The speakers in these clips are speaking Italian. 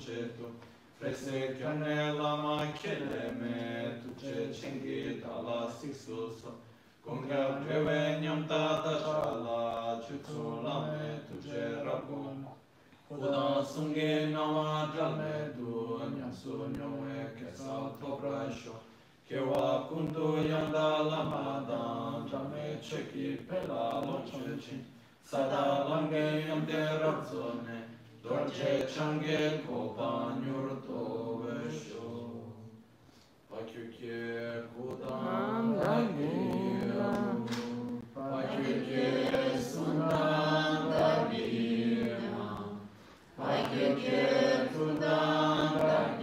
concerto, prese che la macchina me, tu c'è cinghi dalla sistosa, con che veniam tata ciala, ciuzzola me, tu c'è rabbon. Uda sunghe nama gialle tu, ogni sogno e che salto brascio, che va con tu yanda la madan, gialle c'è chi per la lonce, sada lange yam terrazzone, Dorje çangel kopan yurto beşo Paküke kudan dagila Paküke sundan dagila Paküke kudan dagila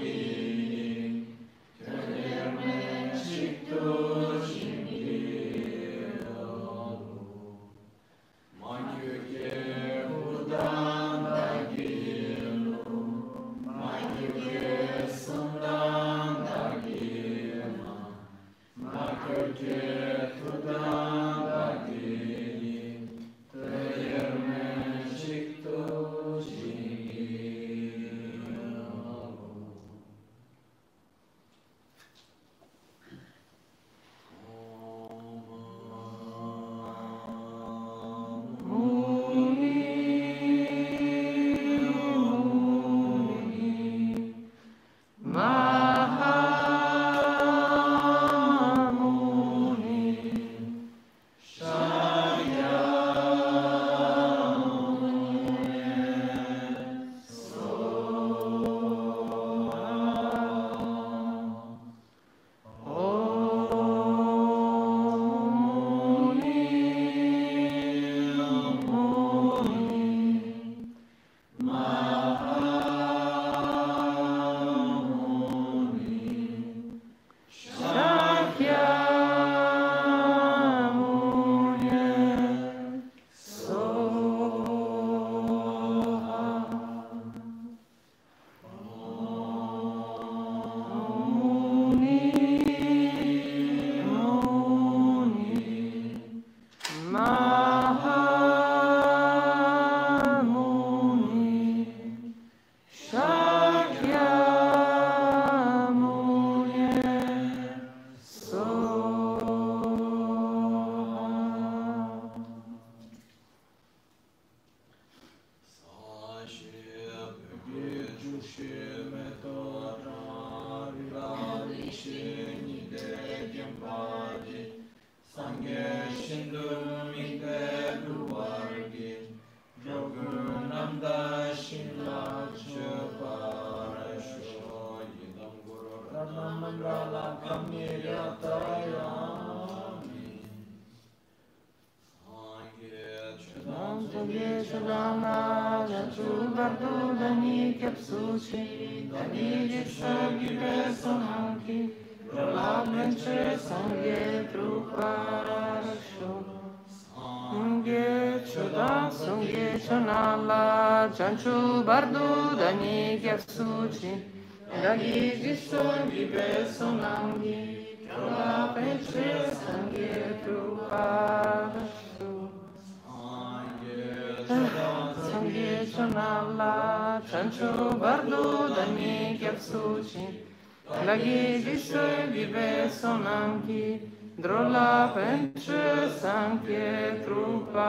Iisuse vive sonanchi, drola pence sanchie truparsho.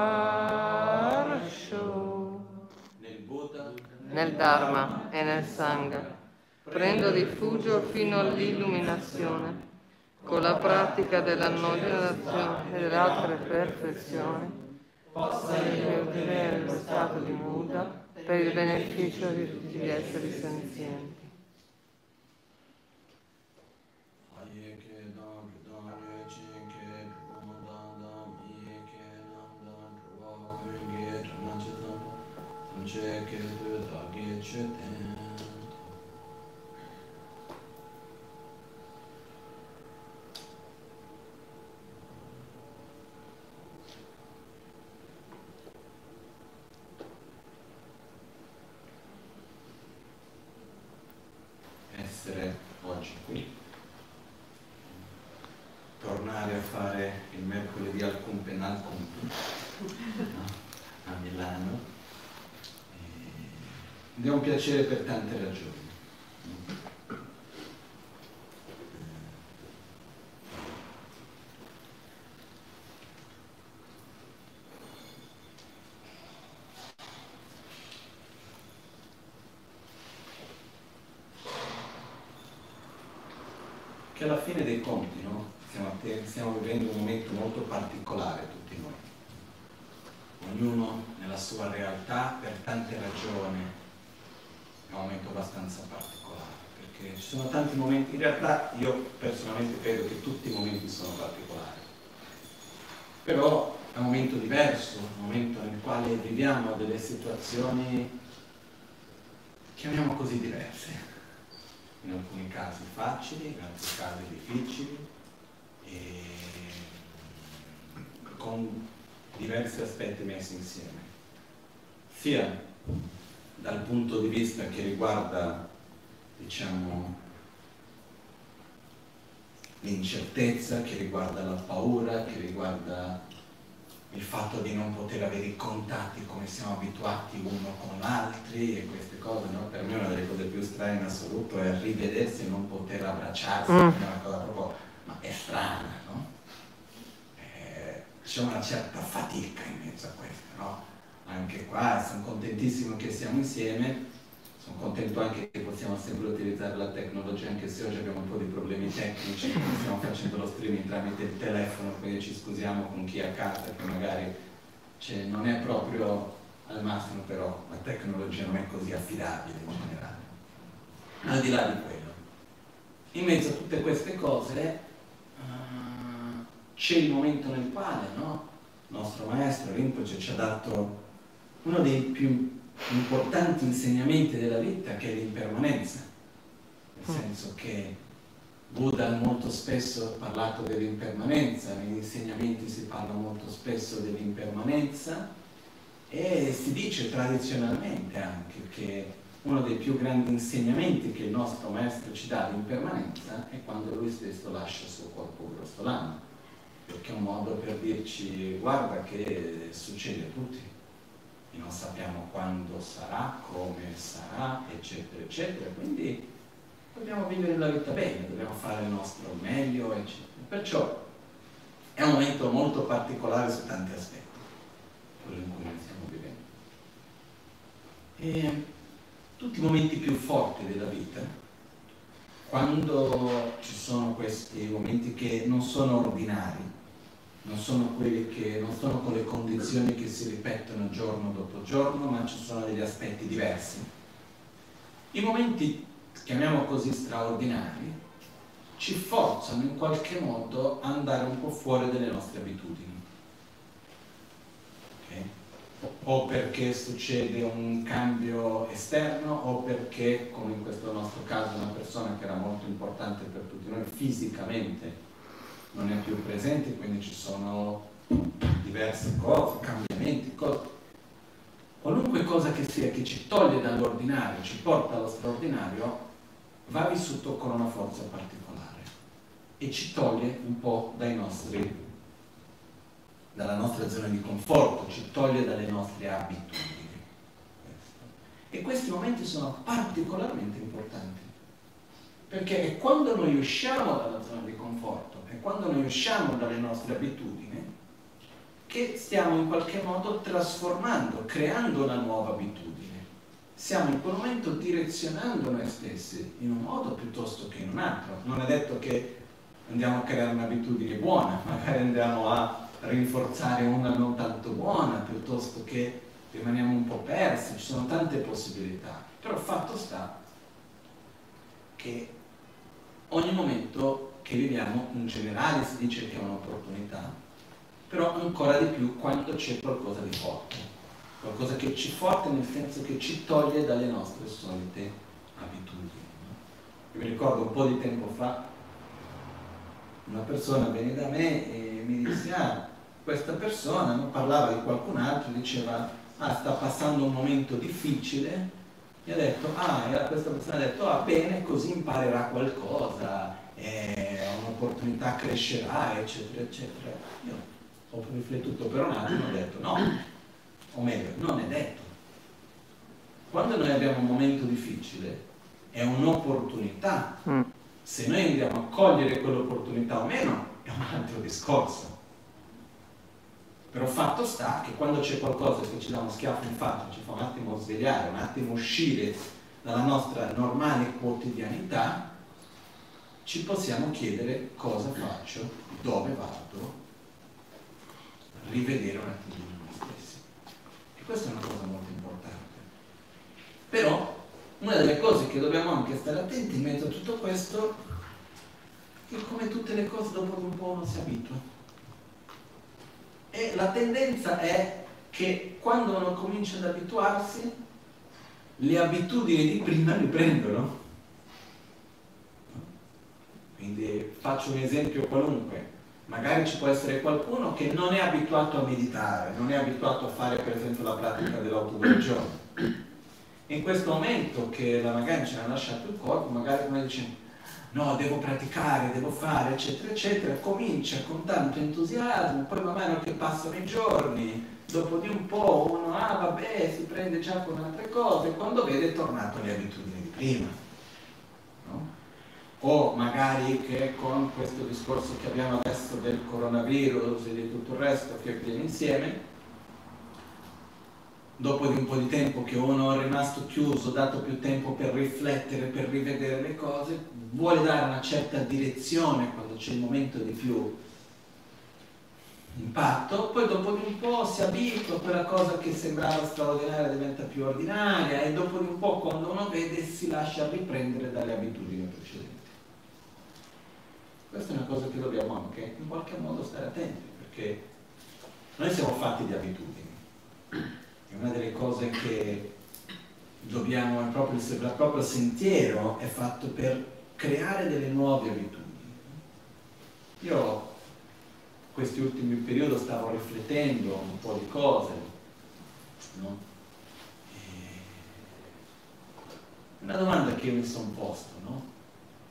Nel Buddha, nel Dharma e nel Sangha prendo rifugio fino all'illuminazione. Con la pratica della non e delle altre perfezioni, possa io ottenere lo stato di Buddha per il beneficio di tutti gli esseri senzienti. Essere oggi qui, tornare a fare il mercoledì al Cumpenal con a Milano ed è un piacere per tante ragioni. Che alla fine dei conti, no? stiamo, stiamo vivendo un momento molto particolare tutti noi. Ognuno nella sua realtà per tante ragioni è un momento abbastanza particolare, perché ci sono tanti momenti, in realtà io personalmente credo che tutti i momenti sono particolari, però è un momento diverso, un momento nel quale viviamo delle situazioni, chiamiamo così, diverse, in alcuni casi facili, in altri casi difficili, con diversi aspetti messi insieme, sia dal punto di vista che riguarda, diciamo, l'incertezza, che riguarda la paura, che riguarda il fatto di non poter avere i contatti come siamo abituati uno con l'altro e queste cose, no? Per me una delle cose più strane in assoluto è rivedersi e non poter abbracciarsi, mm. è una cosa proprio, ma è strana, no? Eh, c'è una certa fatica in mezzo a questo, no? anche qua, sono contentissimo che siamo insieme, sono contento anche che possiamo sempre utilizzare la tecnologia, anche se oggi abbiamo un po' di problemi tecnici, stiamo facendo lo streaming tramite il telefono, quindi ci scusiamo con chi è a casa che magari cioè, non è proprio al massimo, però la tecnologia non è così affidabile in generale. Al di là di quello, in mezzo a tutte queste cose uh, c'è il momento nel quale no? il nostro maestro Rinpoche ci ha dato uno dei più importanti insegnamenti della vita che è l'impermanenza, nel mm. senso che Buddha ha molto spesso parlato dell'impermanenza, negli insegnamenti si parla molto spesso dell'impermanenza e si dice tradizionalmente anche che uno dei più grandi insegnamenti che il nostro maestro ci dà l'impermanenza è quando lui stesso lascia il suo corpo grossolano, perché è un modo per dirci guarda che succede a tutti non sappiamo quando sarà, come sarà, eccetera, eccetera. Quindi dobbiamo vivere la vita bene, dobbiamo fare il nostro meglio, eccetera. Perciò è un momento molto particolare su tanti aspetti, quello in cui noi stiamo vivendo. E tutti i momenti più forti della vita, quando ci sono questi momenti che non sono ordinari, non sono quelli che non sono con le condizioni che si ripetono giorno dopo giorno, ma ci sono degli aspetti diversi. I momenti, chiamiamo così, straordinari, ci forzano in qualche modo ad andare un po' fuori dalle nostre abitudini. Okay? O perché succede un cambio esterno, o perché, come in questo nostro caso, una persona che era molto importante per tutti noi fisicamente non è più presente, quindi ci sono diverse cose, cambiamenti, cose. Qualunque cosa che sia che ci toglie dall'ordinario, ci porta allo straordinario, va vissuto con una forza particolare e ci toglie un po' dai nostri, dalla nostra zona di conforto, ci toglie dalle nostre abitudini. E questi momenti sono particolarmente importanti, perché è quando noi usciamo dalla zona di conforto è quando noi usciamo dalle nostre abitudini che stiamo in qualche modo trasformando, creando una nuova abitudine. stiamo in quel momento direzionando noi stessi in un modo piuttosto che in un altro. Non è detto che andiamo a creare un'abitudine buona, magari andiamo a rinforzare una non tanto buona, piuttosto che rimaniamo un po' persi, ci sono tante possibilità. Però fatto sta che ogni momento che viviamo in generale si dice che è un'opportunità, però ancora di più quando c'è qualcosa di forte, qualcosa che ci forte nel senso che ci toglie dalle nostre solite abitudini. Io mi ricordo un po' di tempo fa una persona venne da me e mi disse ah questa persona non parlava di qualcun altro diceva ah sta passando un momento difficile e ha detto ah questa persona ha detto ah bene così imparerà qualcosa è un'opportunità crescerà eccetera eccetera. Io ho riflettuto per un attimo e ho detto no o meglio non è detto. Quando noi abbiamo un momento difficile è un'opportunità. Mm. Se noi andiamo a cogliere quell'opportunità o meno è un altro discorso. Però fatto sta che quando c'è qualcosa che ci dà uno schiaffo in faccia, ci fa un attimo svegliare, un attimo uscire dalla nostra normale quotidianità, ci possiamo chiedere cosa faccio, dove vado, rivedere un attimo noi stessi. E questa è una cosa molto importante. Però una delle cose che dobbiamo anche stare attenti in mezzo a tutto questo è che come tutte le cose dopo un po' uno si abitua. E la tendenza è che quando uno comincia ad abituarsi, le abitudini di prima riprendono. Quindi faccio un esempio qualunque. Magari ci può essere qualcuno che non è abituato a meditare, non è abituato a fare per esempio la pratica dell'autoguarigione in questo momento che la magari ci ha lasciato il corpo, magari noi diciamo no, devo praticare, devo fare, eccetera, eccetera, comincia con tanto entusiasmo, poi man mano che passano i giorni, dopo di un po' uno, ah vabbè, si prende già con altre cose, quando vede è tornato alle abitudini di prima. O magari che con questo discorso che abbiamo adesso del coronavirus e di tutto il resto che viene insieme, dopo di un po' di tempo che uno è rimasto chiuso, dato più tempo per riflettere, per rivedere le cose, vuole dare una certa direzione quando c'è il momento di più impatto, poi dopo di un po' si abitua, quella cosa che sembrava straordinaria diventa più ordinaria e dopo di un po' quando uno vede si lascia riprendere dalle abitudini precedenti. Questa è una cosa che dobbiamo anche in qualche modo stare attenti, perché noi siamo fatti di abitudini è una delle cose che dobbiamo, proprio, il proprio sentiero è fatto per creare delle nuove abitudini. Io questi ultimi periodi stavo riflettendo un po' di cose, no? Una domanda che mi sono posto, no?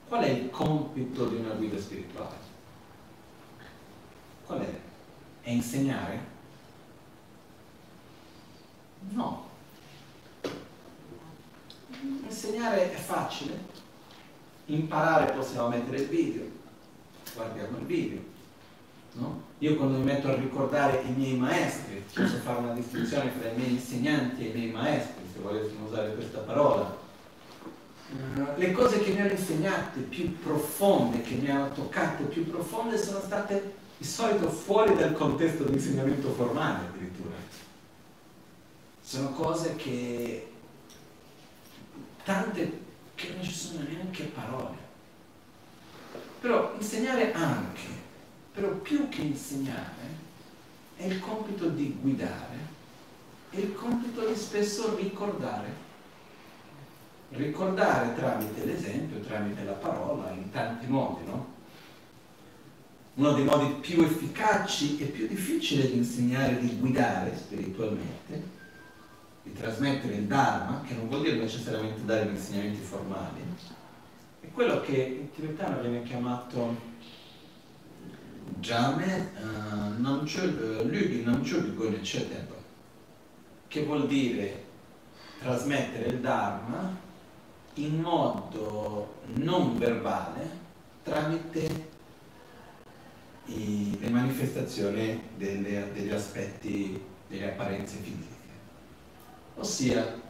Qual è il compito di una guida spirituale? Qual è? È insegnare? No. Insegnare è facile, imparare possiamo mettere il video, guardiamo il video. No? Io quando mi metto a ricordare i miei maestri, posso fare una distinzione tra i miei insegnanti e i miei maestri, se volessimo usare questa parola. Le cose che mi hanno insegnate più profonde, che mi hanno toccate più profonde, sono state di solito fuori dal contesto di insegnamento formale addirittura sono cose che tante che non ci sono neanche parole. Però insegnare anche, però più che insegnare, è il compito di guidare, è il compito di spesso ricordare. Ricordare tramite l'esempio, tramite la parola, in tanti modi, no? Uno dei modi più efficaci e più difficili di insegnare, di guidare spiritualmente, di trasmettere il Dharma, che non vuol dire necessariamente dare gli insegnamenti formali, è quello che in tibetano viene chiamato Jame uh, Lugi Namchul Gune Chedeba, che vuol dire trasmettere il Dharma in modo non verbale tramite i, le manifestazioni delle, degli aspetti, delle apparenze fisiche. Ossia,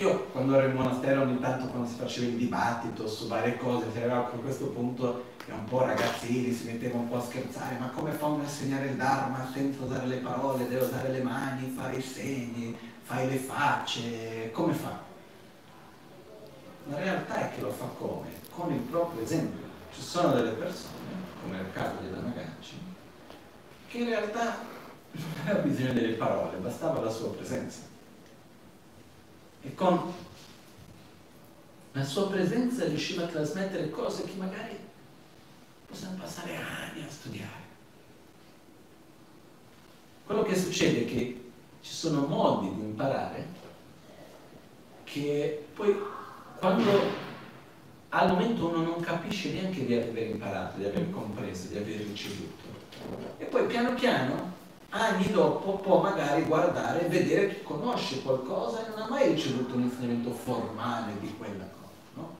io quando ero in monastero ogni tanto quando si faceva il dibattito su varie cose, si arrivava a questo punto che un po' ragazzini si mettevano un po' a scherzare, ma come fa uno a insegnare il Dharma senza usare le parole, deve usare le mani, fare i segni, fare le facce, come fa? La realtà è che lo fa come? Con il proprio esempio. Ci sono delle persone, come nel caso di Danagacci, che in realtà non aveva bisogno delle parole, bastava la sua presenza. E con la sua presenza riusciva a trasmettere cose che magari possiamo passare anni a studiare. Quello che succede è che ci sono modi di imparare che poi quando al momento uno non capisce neanche di aver imparato, di aver compreso, di aver ricevuto. E poi piano piano, anni dopo, può magari guardare e vedere che conosce qualcosa e non ha mai ricevuto un insegnamento formale di quella cosa. No?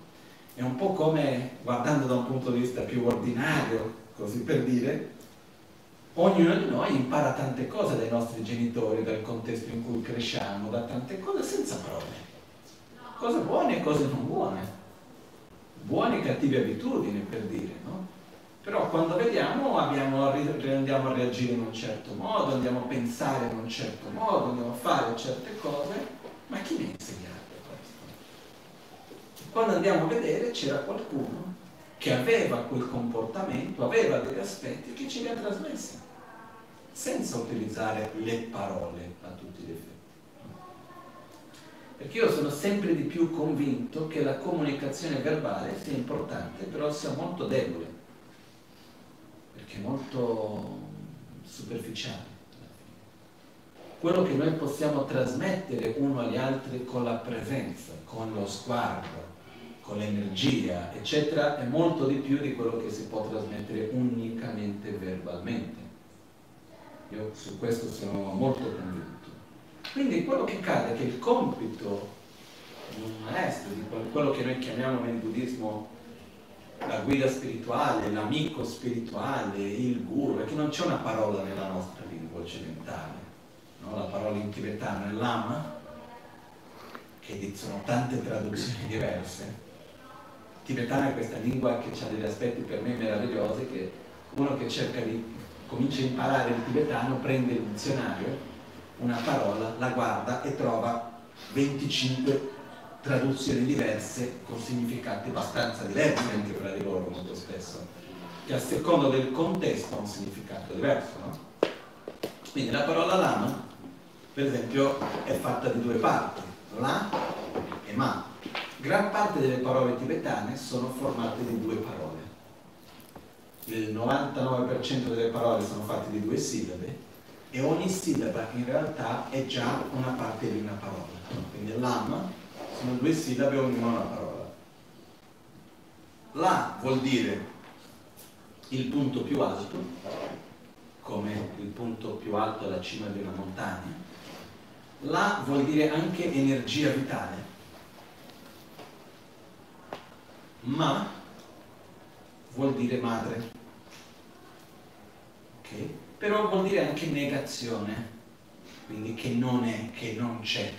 È un po' come, guardando da un punto di vista più ordinario, così per dire, ognuno di noi impara tante cose dai nostri genitori, dal contesto in cui cresciamo, da tante cose senza prove. Cose buone e cose non buone buone e cattive abitudini per dire, no? Però quando vediamo abbiamo, andiamo a reagire in un certo modo, andiamo a pensare in un certo modo, andiamo a fare certe cose, ma chi mi ha insegnato questo? Quando andiamo a vedere c'era qualcuno che aveva quel comportamento, aveva degli aspetti che ce li ha trasmessi, senza utilizzare le parole a tutti gli effetti. Perché io sono sempre di più convinto che la comunicazione verbale sia importante, però sia molto debole, perché è molto superficiale. Quello che noi possiamo trasmettere uno agli altri con la presenza, con lo sguardo, con l'energia, eccetera, è molto di più di quello che si può trasmettere unicamente verbalmente. Io su questo sono molto convinto. Quindi quello che accade è che il compito di un maestro, di quello che noi chiamiamo nel buddismo la guida spirituale, l'amico spirituale, il guru, che non c'è una parola nella nostra lingua occidentale, no? la parola in tibetano è lama, che sono tante traduzioni diverse. Il tibetano è questa lingua che ha degli aspetti per me meravigliosi, che uno che cerca di comincia a imparare il tibetano prende il dizionario una parola, la guarda e trova 25 traduzioni diverse con significati abbastanza diversi anche fra di loro molto spesso, che a seconda del contesto ha un significato diverso. No? Quindi la parola lama, per esempio, è fatta di due parti, la e ma. Gran parte delle parole tibetane sono formate di due parole. Il 99% delle parole sono fatte di due sillabe e ogni sillaba in realtà è già una parte di una parola. Quindi lama sono due sillabe, ognuna una parola. La vuol dire il punto più alto, come il punto più alto alla cima di una montagna. La vuol dire anche energia vitale. Ma vuol dire madre. Ok? però vuol dire anche negazione, quindi che non è, che non c'è.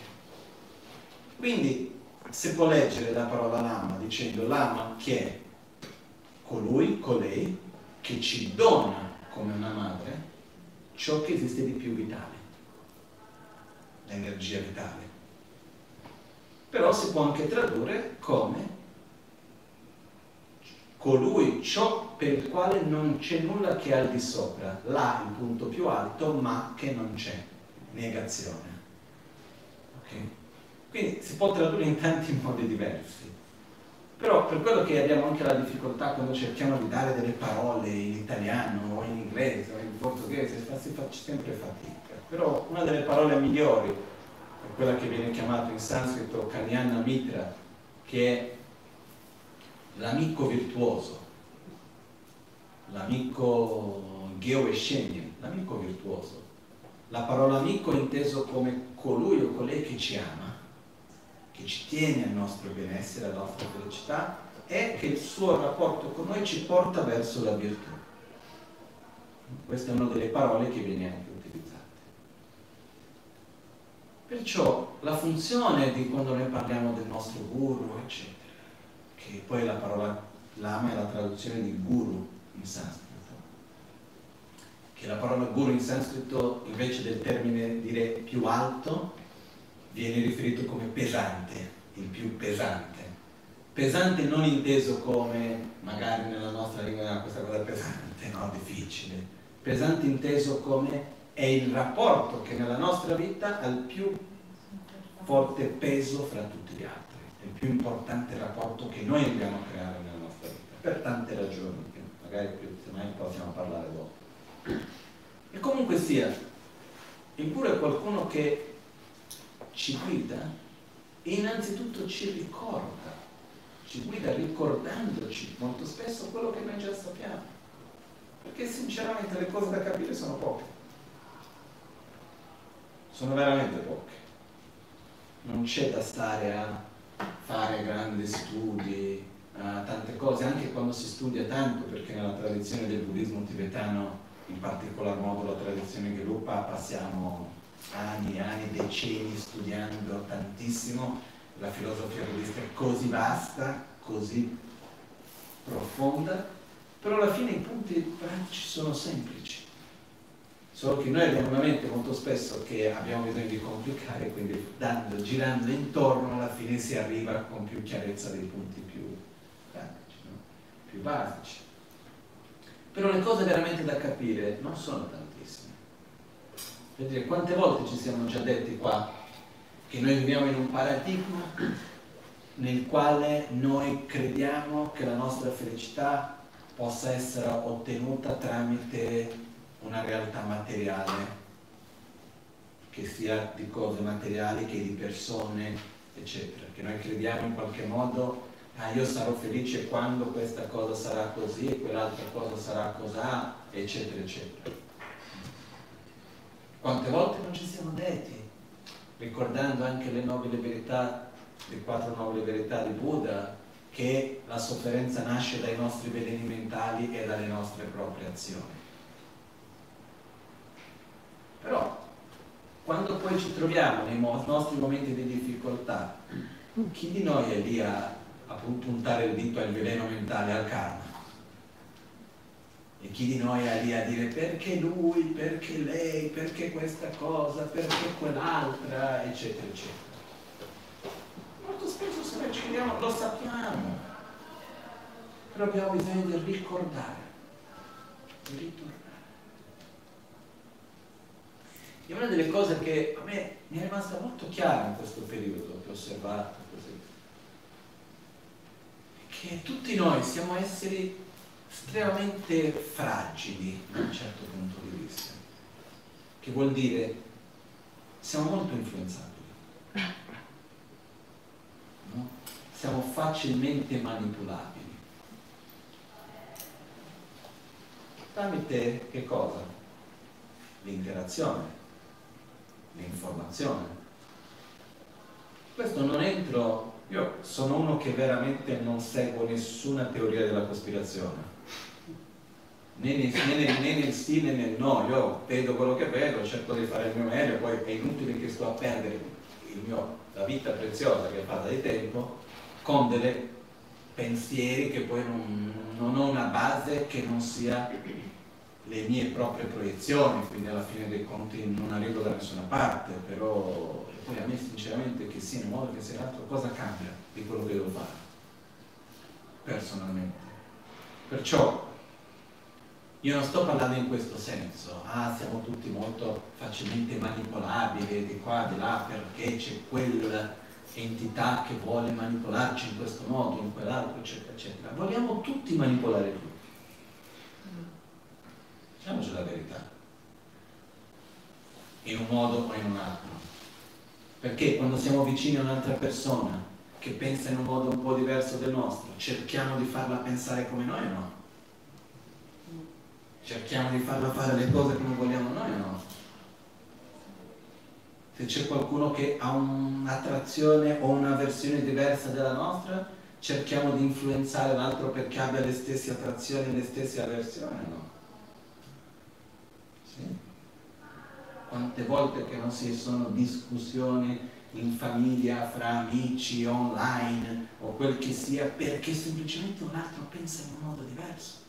Quindi si può leggere la parola lama dicendo lama che è colui, colei, che ci dona come una madre ciò che esiste di più vitale, l'energia vitale. Però si può anche tradurre come colui ciò per il quale non c'è nulla che è al di sopra, là il punto più alto, ma che non c'è, negazione. Quindi si può tradurre in tanti modi diversi. Però per quello che abbiamo anche la difficoltà quando cerchiamo di dare delle parole in italiano o in inglese o in portoghese, si fa sempre fatica. Però una delle parole migliori è quella che viene chiamata in sanscrito Kalyana Mitra, che è l'amico virtuoso, l'amico Geoescenien, l'amico virtuoso. La parola amico è inteso come colui o colei che ci ama, che ci tiene al nostro benessere, alla nostra felicità e che il suo rapporto con noi ci porta verso la virtù. Questa è una delle parole che viene anche utilizzata. Perciò la funzione di quando noi parliamo del nostro guru, eccetera, che poi la parola lama è la traduzione di guru in sanscrito, che la parola guru in sanscrito invece del termine dire più alto viene riferito come pesante, il più pesante. Pesante non inteso come magari nella nostra lingua questa cosa pesante, no? difficile. Pesante inteso come è il rapporto che nella nostra vita ha il più forte peso fra tutti gli altri, è il più importante rapporto che noi dobbiamo creare nella nostra vita, per tante ragioni, che magari più semmai possiamo parlare dopo. E comunque sia, è qualcuno che ci guida e innanzitutto ci ricorda, ci guida ricordandoci molto spesso quello che noi già sappiamo. Perché sinceramente le cose da capire sono poche. Sono veramente poche. Non c'è da stare a fare grandi studi, a tante cose, anche quando si studia tanto, perché nella tradizione del buddismo tibetano, in particolar modo la tradizione Gelupa, passiamo anni anni, decenni studiando tantissimo, la filosofia buddista è così vasta, così profonda, però alla fine i punti pratici sono semplici. Solo che noi abbiamo una mente molto spesso che abbiamo bisogno di complicare, quindi dando, girando intorno alla fine si arriva con più chiarezza dei punti più pratici, no? più basici. Però le cose veramente da capire non sono tantissime. Dire, quante volte ci siamo già detti qua che noi viviamo in un paradigma nel quale noi crediamo che la nostra felicità possa essere ottenuta tramite una realtà materiale, che sia di cose materiali che di persone, eccetera, che noi crediamo in qualche modo, ah io sarò felice quando questa cosa sarà così e quell'altra cosa sarà cos'ha, eccetera, eccetera. Quante volte non ci siamo detti, ricordando anche le nobili verità, le quattro nobili verità di Buddha, che la sofferenza nasce dai nostri veleni mentali e dalle nostre proprie azioni. Però quando poi ci troviamo nei nostri momenti di difficoltà, chi di noi è lì a, a puntare il dito al veleno mentale, al karma? E chi di noi è lì a dire perché lui, perché lei, perché questa cosa, perché quell'altra, eccetera, eccetera. Molto spesso se noi ci chiediamo lo sappiamo, però abbiamo bisogno di ricordare, di ritornare. E una delle cose che a me mi è rimasta molto chiara in questo periodo, che ho osservato così, è che tutti noi siamo esseri estremamente fragili da un certo punto di vista, che vuol dire siamo molto influenzabili, no? siamo facilmente manipolabili. Tramite che cosa? L'interazione l'informazione. Questo non entro, io sono uno che veramente non seguo nessuna teoria della cospirazione, né nel, né né nel sì né nel no, io vedo quello che vedo, cerco di fare il mio meglio, poi è inutile che sto a perdere mio, la vita preziosa che è fatta di tempo con dei pensieri che poi non, non ho una base che non sia le mie proprie proiezioni, quindi alla fine dei conti non arrivo da nessuna parte, però poi a me sinceramente che sia in un modo che sia l'altro, cosa cambia di quello che devo fare personalmente. Perciò io non sto parlando in questo senso, ah siamo tutti molto facilmente manipolabili di qua, di là, perché c'è quell'entità che vuole manipolarci in questo modo, in quell'altro, eccetera, eccetera. Vogliamo tutti manipolare tutti Diciamoci la verità. In un modo o in un altro. Perché quando siamo vicini a un'altra persona che pensa in un modo un po' diverso del nostro, cerchiamo di farla pensare come noi o no? Cerchiamo di farla fare le cose come vogliamo noi o no? Se c'è qualcuno che ha un'attrazione o una versione diversa della nostra, cerchiamo di influenzare l'altro perché abbia le stesse attrazioni e le stesse avversioni, no? quante volte che non si sono discussioni in famiglia, fra amici, online o quel che sia, perché semplicemente un altro pensa in un modo diverso.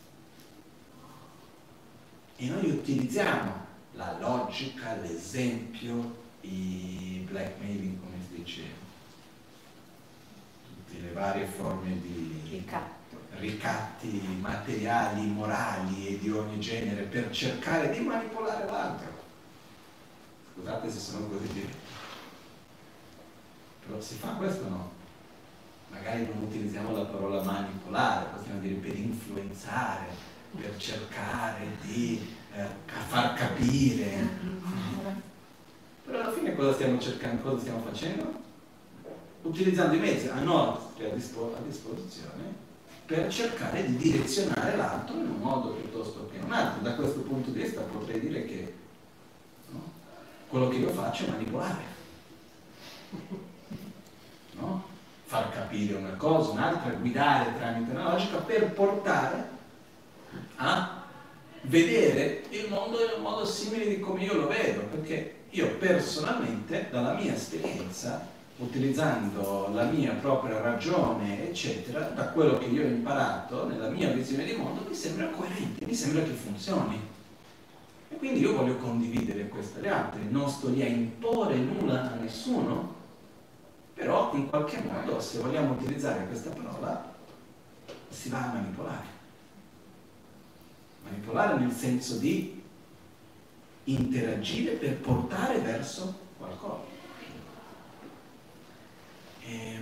E noi utilizziamo la logica, l'esempio, i blackmailing, come si dice, tutte le varie forme di Ricatto. ricatti materiali, morali e di ogni genere per cercare di manipolare l'altro. Scusate se sono così diretto. Però si fa questo o no? Magari non utilizziamo la parola manipolare, possiamo dire per influenzare, per cercare di eh, far capire. Però alla fine cosa stiamo cercando, cosa stiamo facendo? Utilizzando i mezzi a nostra a disposizione per cercare di direzionare l'altro in un modo piuttosto che in un altro. Da questo punto di vista potrei dire che no, quello che io faccio è manipolare. No? Far capire una cosa, un'altra, guidare tramite una logica per portare a vedere il mondo in un modo simile di come io lo vedo, perché io personalmente, dalla mia esperienza, utilizzando la mia propria ragione, eccetera, da quello che io ho imparato nella mia visione di mondo, mi sembra coerente, mi sembra che funzioni. E quindi io voglio condividere questo agli altri, non sto lì a imporre nulla a nessuno, però in qualche modo, se vogliamo utilizzare questa parola, si va a manipolare. Manipolare nel senso di interagire per portare verso qualcosa. E,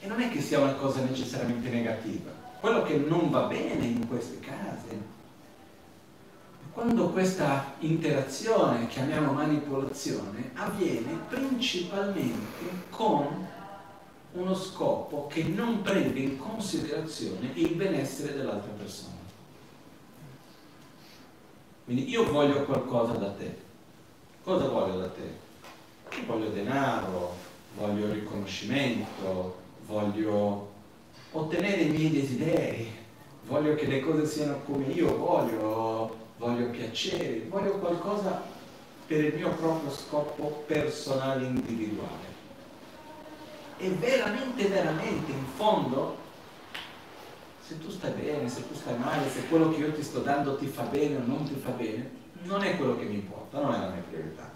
e non è che sia una cosa necessariamente negativa. Quello che non va bene in questi casi è quando questa interazione, chiamiamo manipolazione, avviene principalmente con uno scopo che non prende in considerazione il benessere dell'altra persona. Quindi io voglio qualcosa da te. Cosa voglio da te? Io voglio denaro, voglio riconoscimento, voglio ottenere i miei desideri, voglio che le cose siano come io voglio, voglio piacere, voglio qualcosa per il mio proprio scopo personale individuale. E veramente, veramente, in fondo, se tu stai bene, se tu stai male, se quello che io ti sto dando ti fa bene o non ti fa bene, non è quello che mi importa, non è la mia priorità.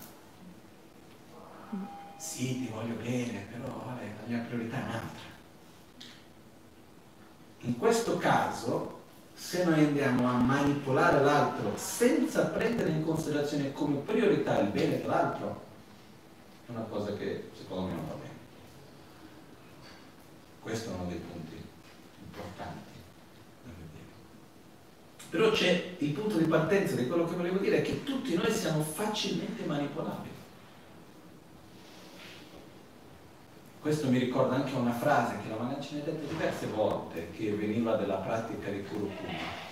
Sì, ti voglio bene, però vabbè, la mia priorità è un'altra. In questo caso, se noi andiamo a manipolare l'altro senza prendere in considerazione come priorità il bene dell'altro, è una cosa che secondo me non va bene. Questo è uno dei punti importanti. Però c'è il punto di partenza di quello che volevo dire, è che tutti noi siamo facilmente manipolabili. Questo mi ricorda anche una frase che la ce ne ha dette diverse volte, che veniva dalla pratica di Kurukuma.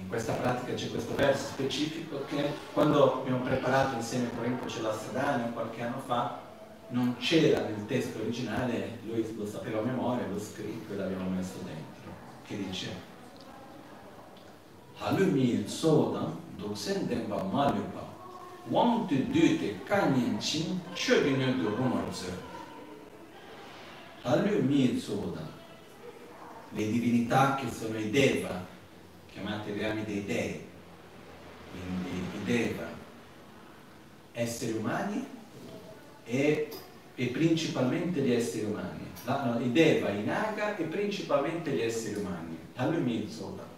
In questa pratica c'è questo verso specifico che quando abbiamo preparato insieme con Rinpoche la Sadhana qualche anno fa, non c'era nel testo originale, lui lo sapeva a memoria, l'ho scritto e l'abbiamo messo dentro, che dice Halumi Sodan Doksen Denpa Malupa Wang Tu Dute Kanyin Chin Chögin Du Rumorze Halumi Sodan le divinità che sono i Deva, chiamate reami dei dei, quindi i Deva, esseri umani e, e principalmente gli esseri umani. La, no, I Deva, i Naga e principalmente gli esseri umani. Halumi Sodan.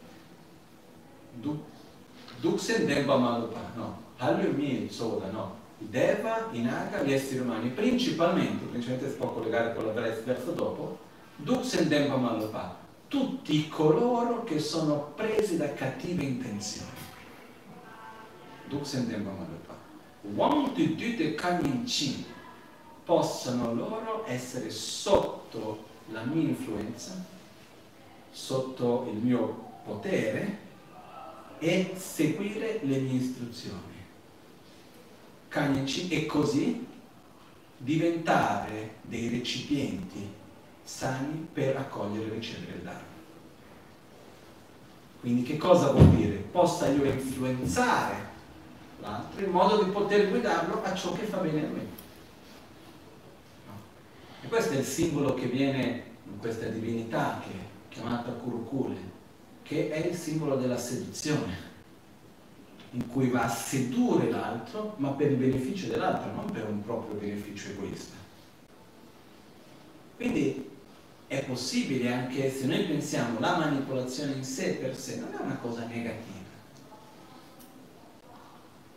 Duxen Demba Malupa, no, Halumi Soda, no, Deva, i Naga, gli esseri umani, principalmente, principalmente si può collegare con la verso dopo, Duxen Demba Malupa, tutti coloro che sono presi da cattive intenzioni. Duxen Demba Malupa. Wang Tu Dute Kanyin Chin, possano loro essere sotto la mia influenza, sotto il mio potere, e seguire le mie istruzioni. E così diventare dei recipienti sani per accogliere e ricevere il Dharma. Quindi che cosa vuol dire? Possa io influenzare l'altro in modo di poter guidarlo a ciò che fa bene a lui. E questo è il simbolo che viene in questa divinità che è chiamata Kurukule, che è il simbolo della seduzione, in cui va a sedurre l'altro, ma per il beneficio dell'altro, non per un proprio beneficio egoista. Quindi è possibile anche se noi pensiamo la manipolazione in sé per sé non è una cosa negativa.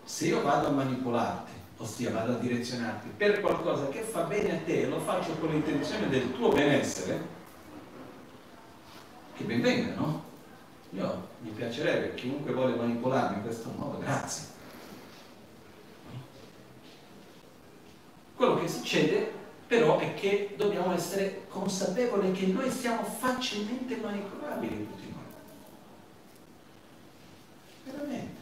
Se io vado a manipolarti, ossia vado a direzionarti per qualcosa che fa bene a te e lo faccio con l'intenzione del tuo benessere, che ben venga, no? Io mi piacerebbe, chiunque vuole manipolarmi in questo modo, grazie. Quello che succede però è che dobbiamo essere consapevoli che noi siamo facilmente manipolabili tutti noi. Veramente.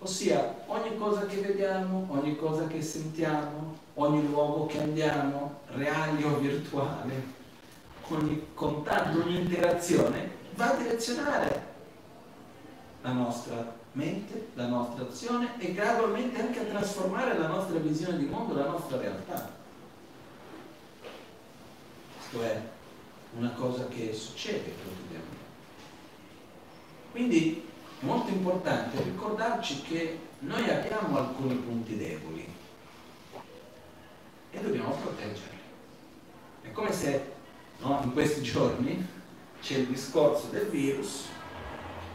Ossia, ogni cosa che vediamo, ogni cosa che sentiamo, ogni luogo che andiamo, reale o virtuale, ogni contatto, ogni interazione, va a direzionare la nostra mente, la nostra azione e gradualmente anche a trasformare la nostra visione di mondo, la nostra realtà. Questo è una cosa che succede quotidianamente. Quindi è molto importante ricordarci che noi abbiamo alcuni punti deboli e dobbiamo proteggerli. È come se no, in questi giorni c'è il discorso del virus,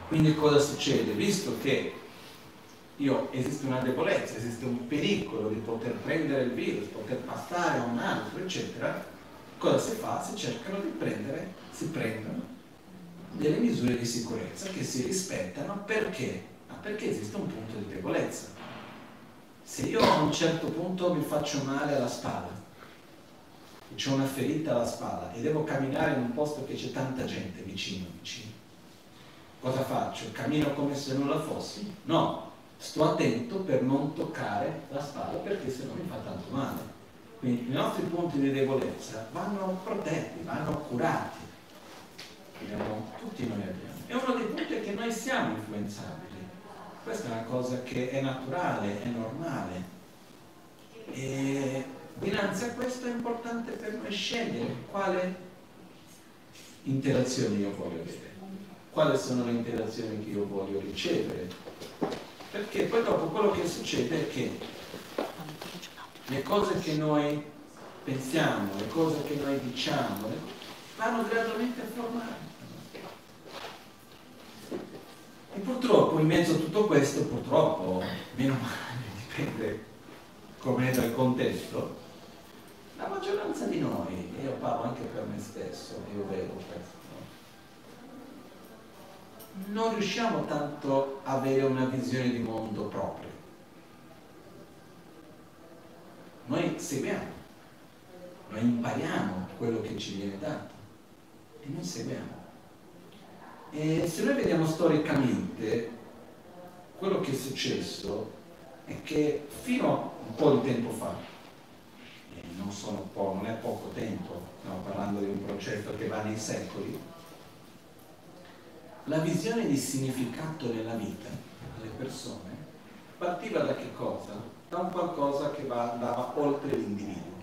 quindi cosa succede? Visto che io, esiste una debolezza, esiste un pericolo di poter prendere il virus, poter passare a un altro, eccetera, cosa si fa? Si cercano di prendere, si prendono delle misure di sicurezza che si rispettano perché? Ma perché esiste un punto di debolezza. Se io a un certo punto mi faccio male alla spalla, c'è una ferita alla spalla e devo camminare in un posto che c'è tanta gente vicino, vicino, cosa faccio? Cammino come se nulla fossi? No, sto attento per non toccare la spalla perché se no mi fa tanto male. Quindi i nostri punti di debolezza vanno protetti, vanno curati. Abbiamo, tutti noi abbiamo. E uno dei punti è che noi siamo influenzabili. Questa è una cosa che è naturale, è normale. E dinanzi a questo è importante per noi scegliere quale interazioni io voglio avere, quali sono le interazioni che io voglio ricevere. Perché poi dopo quello che succede è che le cose che noi pensiamo, le cose che noi diciamo, vanno gradualmente a formare. E purtroppo in mezzo a tutto questo, purtroppo, meno male, dipende come è dal contesto, la maggioranza di noi, e io parlo anche per me stesso, io vedo questo, non riusciamo tanto a avere una visione di mondo propria. Noi seguiamo, noi impariamo quello che ci viene dato e noi seguiamo. E se noi vediamo storicamente, quello che è successo è che fino a un po' di tempo fa, non, po', non è poco tempo, stiamo parlando di un processo che va nei secoli, la visione di significato nella vita alle persone partiva da che cosa? da un qualcosa che va, andava oltre l'individuo.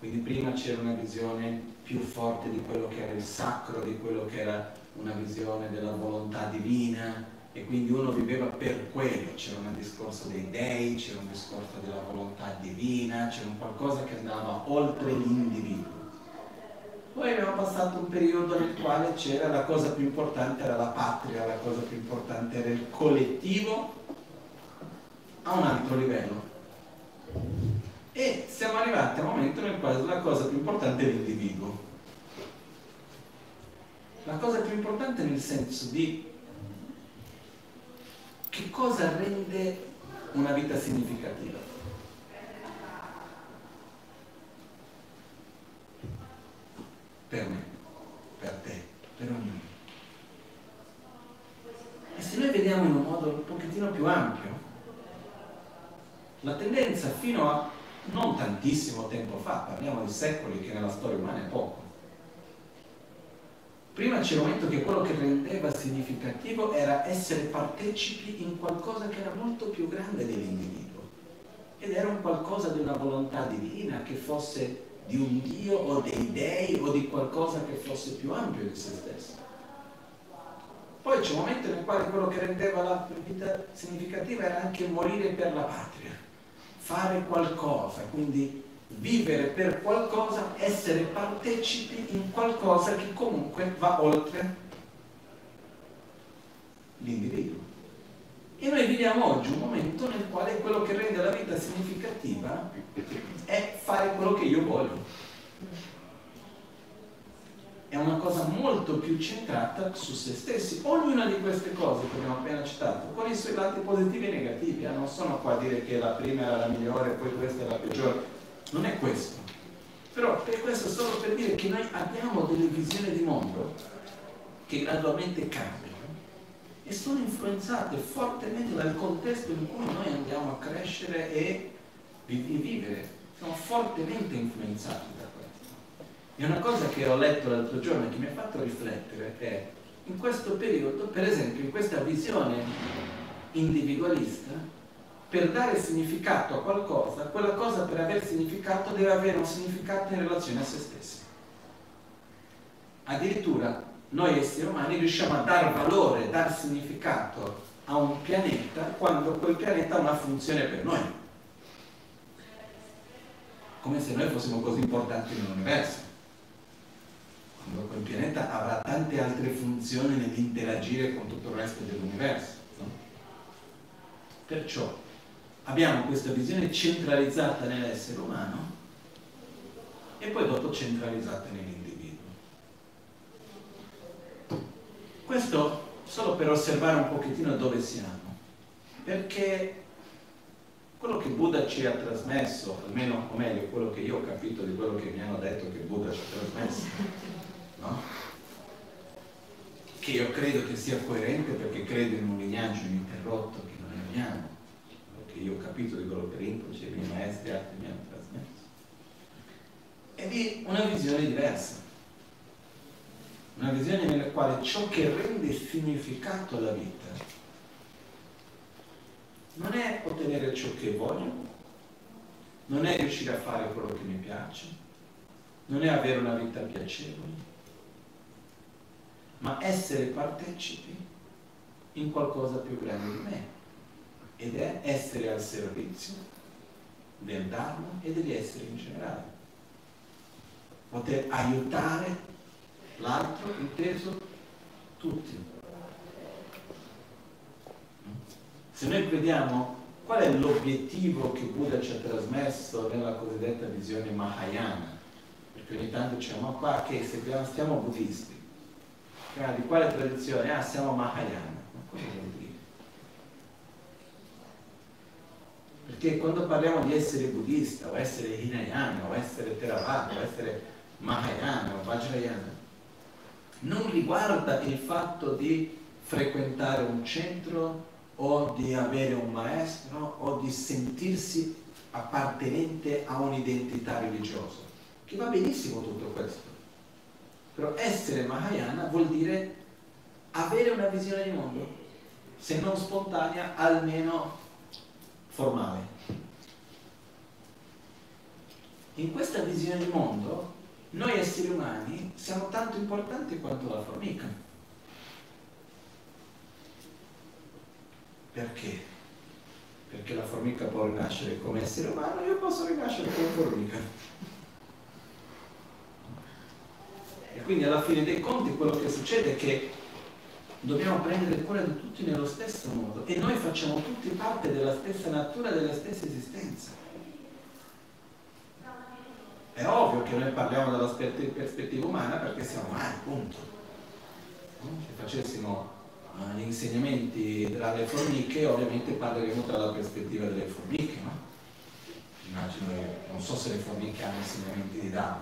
Quindi prima c'era una visione più forte di quello che era il sacro, di quello che era una visione della volontà divina e quindi uno viveva per quello, c'era un discorso dei dei, c'era un discorso della volontà divina, c'era un qualcosa che andava oltre l'individuo. Poi abbiamo passato un periodo nel quale c'era la cosa più importante era la patria, la cosa più importante era il collettivo a un altro livello. E siamo arrivati a un momento nel quale la cosa più importante è l'individuo. La cosa più importante nel senso di che cosa rende una vita significativa. Per me, per te, per ognuno. E se noi vediamo in un modo un pochettino più ampio, la tendenza fino a non tantissimo tempo fa, parliamo di secoli che nella storia umana è poco, Prima un momento che quello che rendeva significativo era essere partecipi in qualcosa che era molto più grande dell'individuo ed era un qualcosa di una volontà divina che fosse di un Dio o dei dei o di qualcosa che fosse più ampio di se stesso. Poi c'è un momento nel quale quello che rendeva la vita significativa era anche morire per la patria, fare qualcosa, quindi vivere per qualcosa, essere partecipi in qualcosa che comunque va oltre l'individuo. E noi viviamo oggi un momento nel quale quello che rende la vita significativa è fare quello che io voglio. È una cosa molto più centrata su se stessi. Ognuna di queste cose che abbiamo appena citato, con i suoi lati positivi e negativi, eh, non sono qua a dire che la prima era la migliore, poi questa è la peggiore non è questo. Però per questo solo per dire che noi abbiamo delle visioni di mondo che gradualmente cambiano e sono influenzate fortemente dal contesto in cui noi andiamo a crescere e vivere. Sono fortemente influenzati da questo. E una cosa che ho letto l'altro giorno e che mi ha fatto riflettere è in questo periodo, per esempio, in questa visione individualista, per dare significato a qualcosa, quella cosa per avere significato deve avere un significato in relazione a se stessa. Addirittura noi esseri umani riusciamo a dare valore, a dare significato a un pianeta quando quel pianeta ha una funzione per noi. Come se noi fossimo così importanti nell'universo. Quando quel pianeta avrà tante altre funzioni nell'interagire con tutto il resto dell'universo. No? Perciò abbiamo questa visione centralizzata nell'essere umano e poi dopo centralizzata nell'individuo. Questo solo per osservare un pochettino dove siamo, perché quello che Buddha ci ha trasmesso, almeno o meglio quello che io ho capito di quello che mi hanno detto che Buddha ci ha trasmesso, no? che io credo che sia coerente perché credo in un lignaggio ininterrotto che noi abbiamo, che io ho capito di quello che Rinpoche e i miei maestri altri mi hanno trasmesso, è di una visione diversa. Una visione nella quale ciò che rende significato alla vita non è ottenere ciò che voglio, non è riuscire a fare quello che mi piace, non è avere una vita piacevole, ma essere partecipi in qualcosa più grande di me ed è essere al servizio del Dharma e degli esseri in generale. Poter aiutare l'altro, inteso tutti. Se noi vediamo qual è l'obiettivo che Buddha ci ha trasmesso nella cosiddetta visione Mahayana, perché ogni tanto diciamo, ma qua che seguiamo, stiamo buddisti, di quale tradizione? Ah, siamo Mahayana. Ma cosa vuol dire? Perché quando parliamo di essere buddista, o essere Hinayana, o essere Theravada, o essere Mahayana, o Vajrayana, non riguarda il fatto di frequentare un centro o di avere un maestro o di sentirsi appartenente a un'identità religiosa, che va benissimo tutto questo. Però essere Mahayana vuol dire avere una visione di mondo, se non spontanea, almeno formale. In questa visione di mondo, noi esseri umani siamo tanto importanti quanto la formica. Perché? Perché la formica può rinascere come essere umano, io posso rinascere come formica. E quindi alla fine dei conti quello che succede è che dobbiamo prendere cura di tutti nello stesso modo e noi facciamo tutti parte della stessa natura, della stessa esistenza. È ovvio che noi parliamo dalla prospettiva umana perché siamo umani, punto. Se facessimo uh, gli insegnamenti dalle formiche, ovviamente parleremo dalla prospettiva delle formiche, no? Immagino, non so se le formiche hanno insegnamenti di Dao.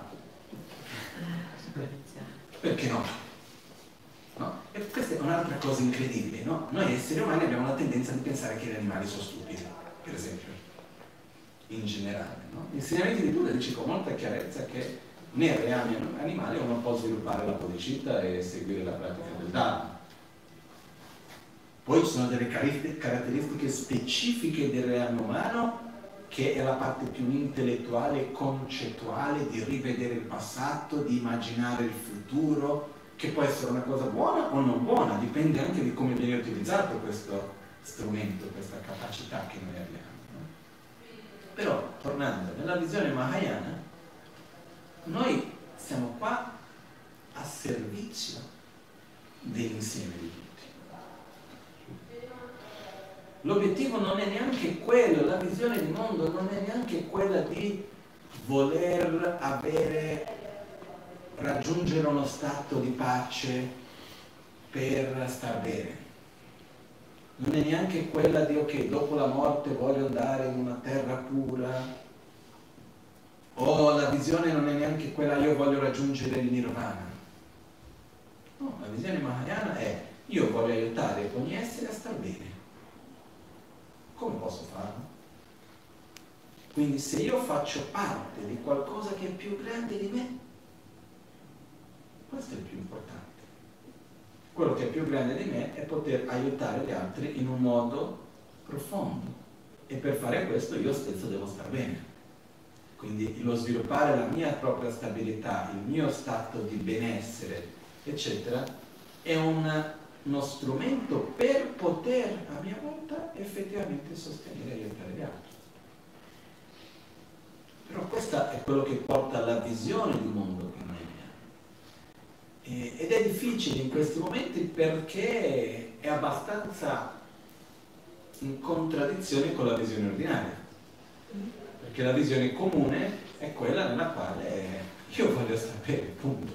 Perché no? No? E questa è un'altra cosa incredibile, no? Noi esseri umani abbiamo la tendenza di pensare che gli animali sono stupidi, per esempio, in generale. No? Gli di Buddha dice con molta chiarezza che nei reami animali uno può sviluppare la podicità e seguire la pratica del Dharma. Poi ci sono delle caratteristiche specifiche del reame umano che è la parte più intellettuale e concettuale di rivedere il passato, di immaginare il futuro, che può essere una cosa buona o non buona, dipende anche di come viene utilizzato questo strumento, questa capacità che noi abbiamo. Però, tornando, nella visione Mahayana, noi siamo qua a servizio dell'insieme di tutti. L'obiettivo non è neanche quello, la visione di mondo non è neanche quella di voler avere, raggiungere uno stato di pace per star bene. Non è neanche quella di ok, dopo la morte voglio andare in una terra pura, o la visione non è neanche quella io voglio raggiungere il nirvana. No, la visione mahayana è io voglio aiutare ogni essere a star bene. Come posso farlo? Quindi se io faccio parte di qualcosa che è più grande di me, questo è il più importante. Quello che è più grande di me è poter aiutare gli altri in un modo profondo. E per fare questo io stesso devo star bene. Quindi lo sviluppare la mia propria stabilità, il mio stato di benessere, eccetera, è un, uno strumento per poter a mia volta effettivamente sostenere e aiutare gli altri. Però questo è quello che porta alla visione di mondo abbiamo. ed è difficile in questi momenti perché è abbastanza in contraddizione con la visione ordinaria perché la visione comune è quella nella quale io voglio sapere, punto.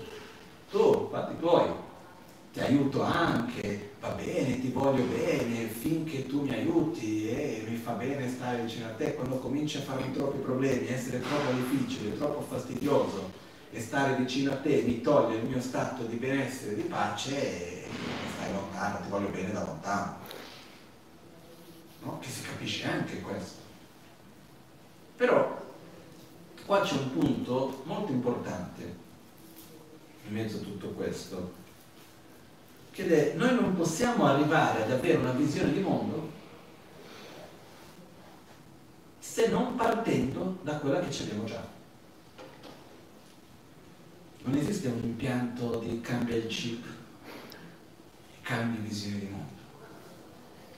Tu, fatti tuoi, ti aiuto anche, va bene, ti voglio bene, finché tu mi aiuti e mi fa bene stare vicino a te, quando cominci a farmi troppi problemi, essere troppo difficile, troppo fastidioso e stare vicino a te mi toglie il mio stato di benessere, di pace, stai lontano, ti voglio bene da lontano. No? Che si capisce anche questo. Però qua c'è un punto molto importante in mezzo a tutto questo, che è noi non possiamo arrivare ad avere una visione di mondo se non partendo da quella che abbiamo già. Non esiste un impianto di cambia il chip e cambi visione di mondo.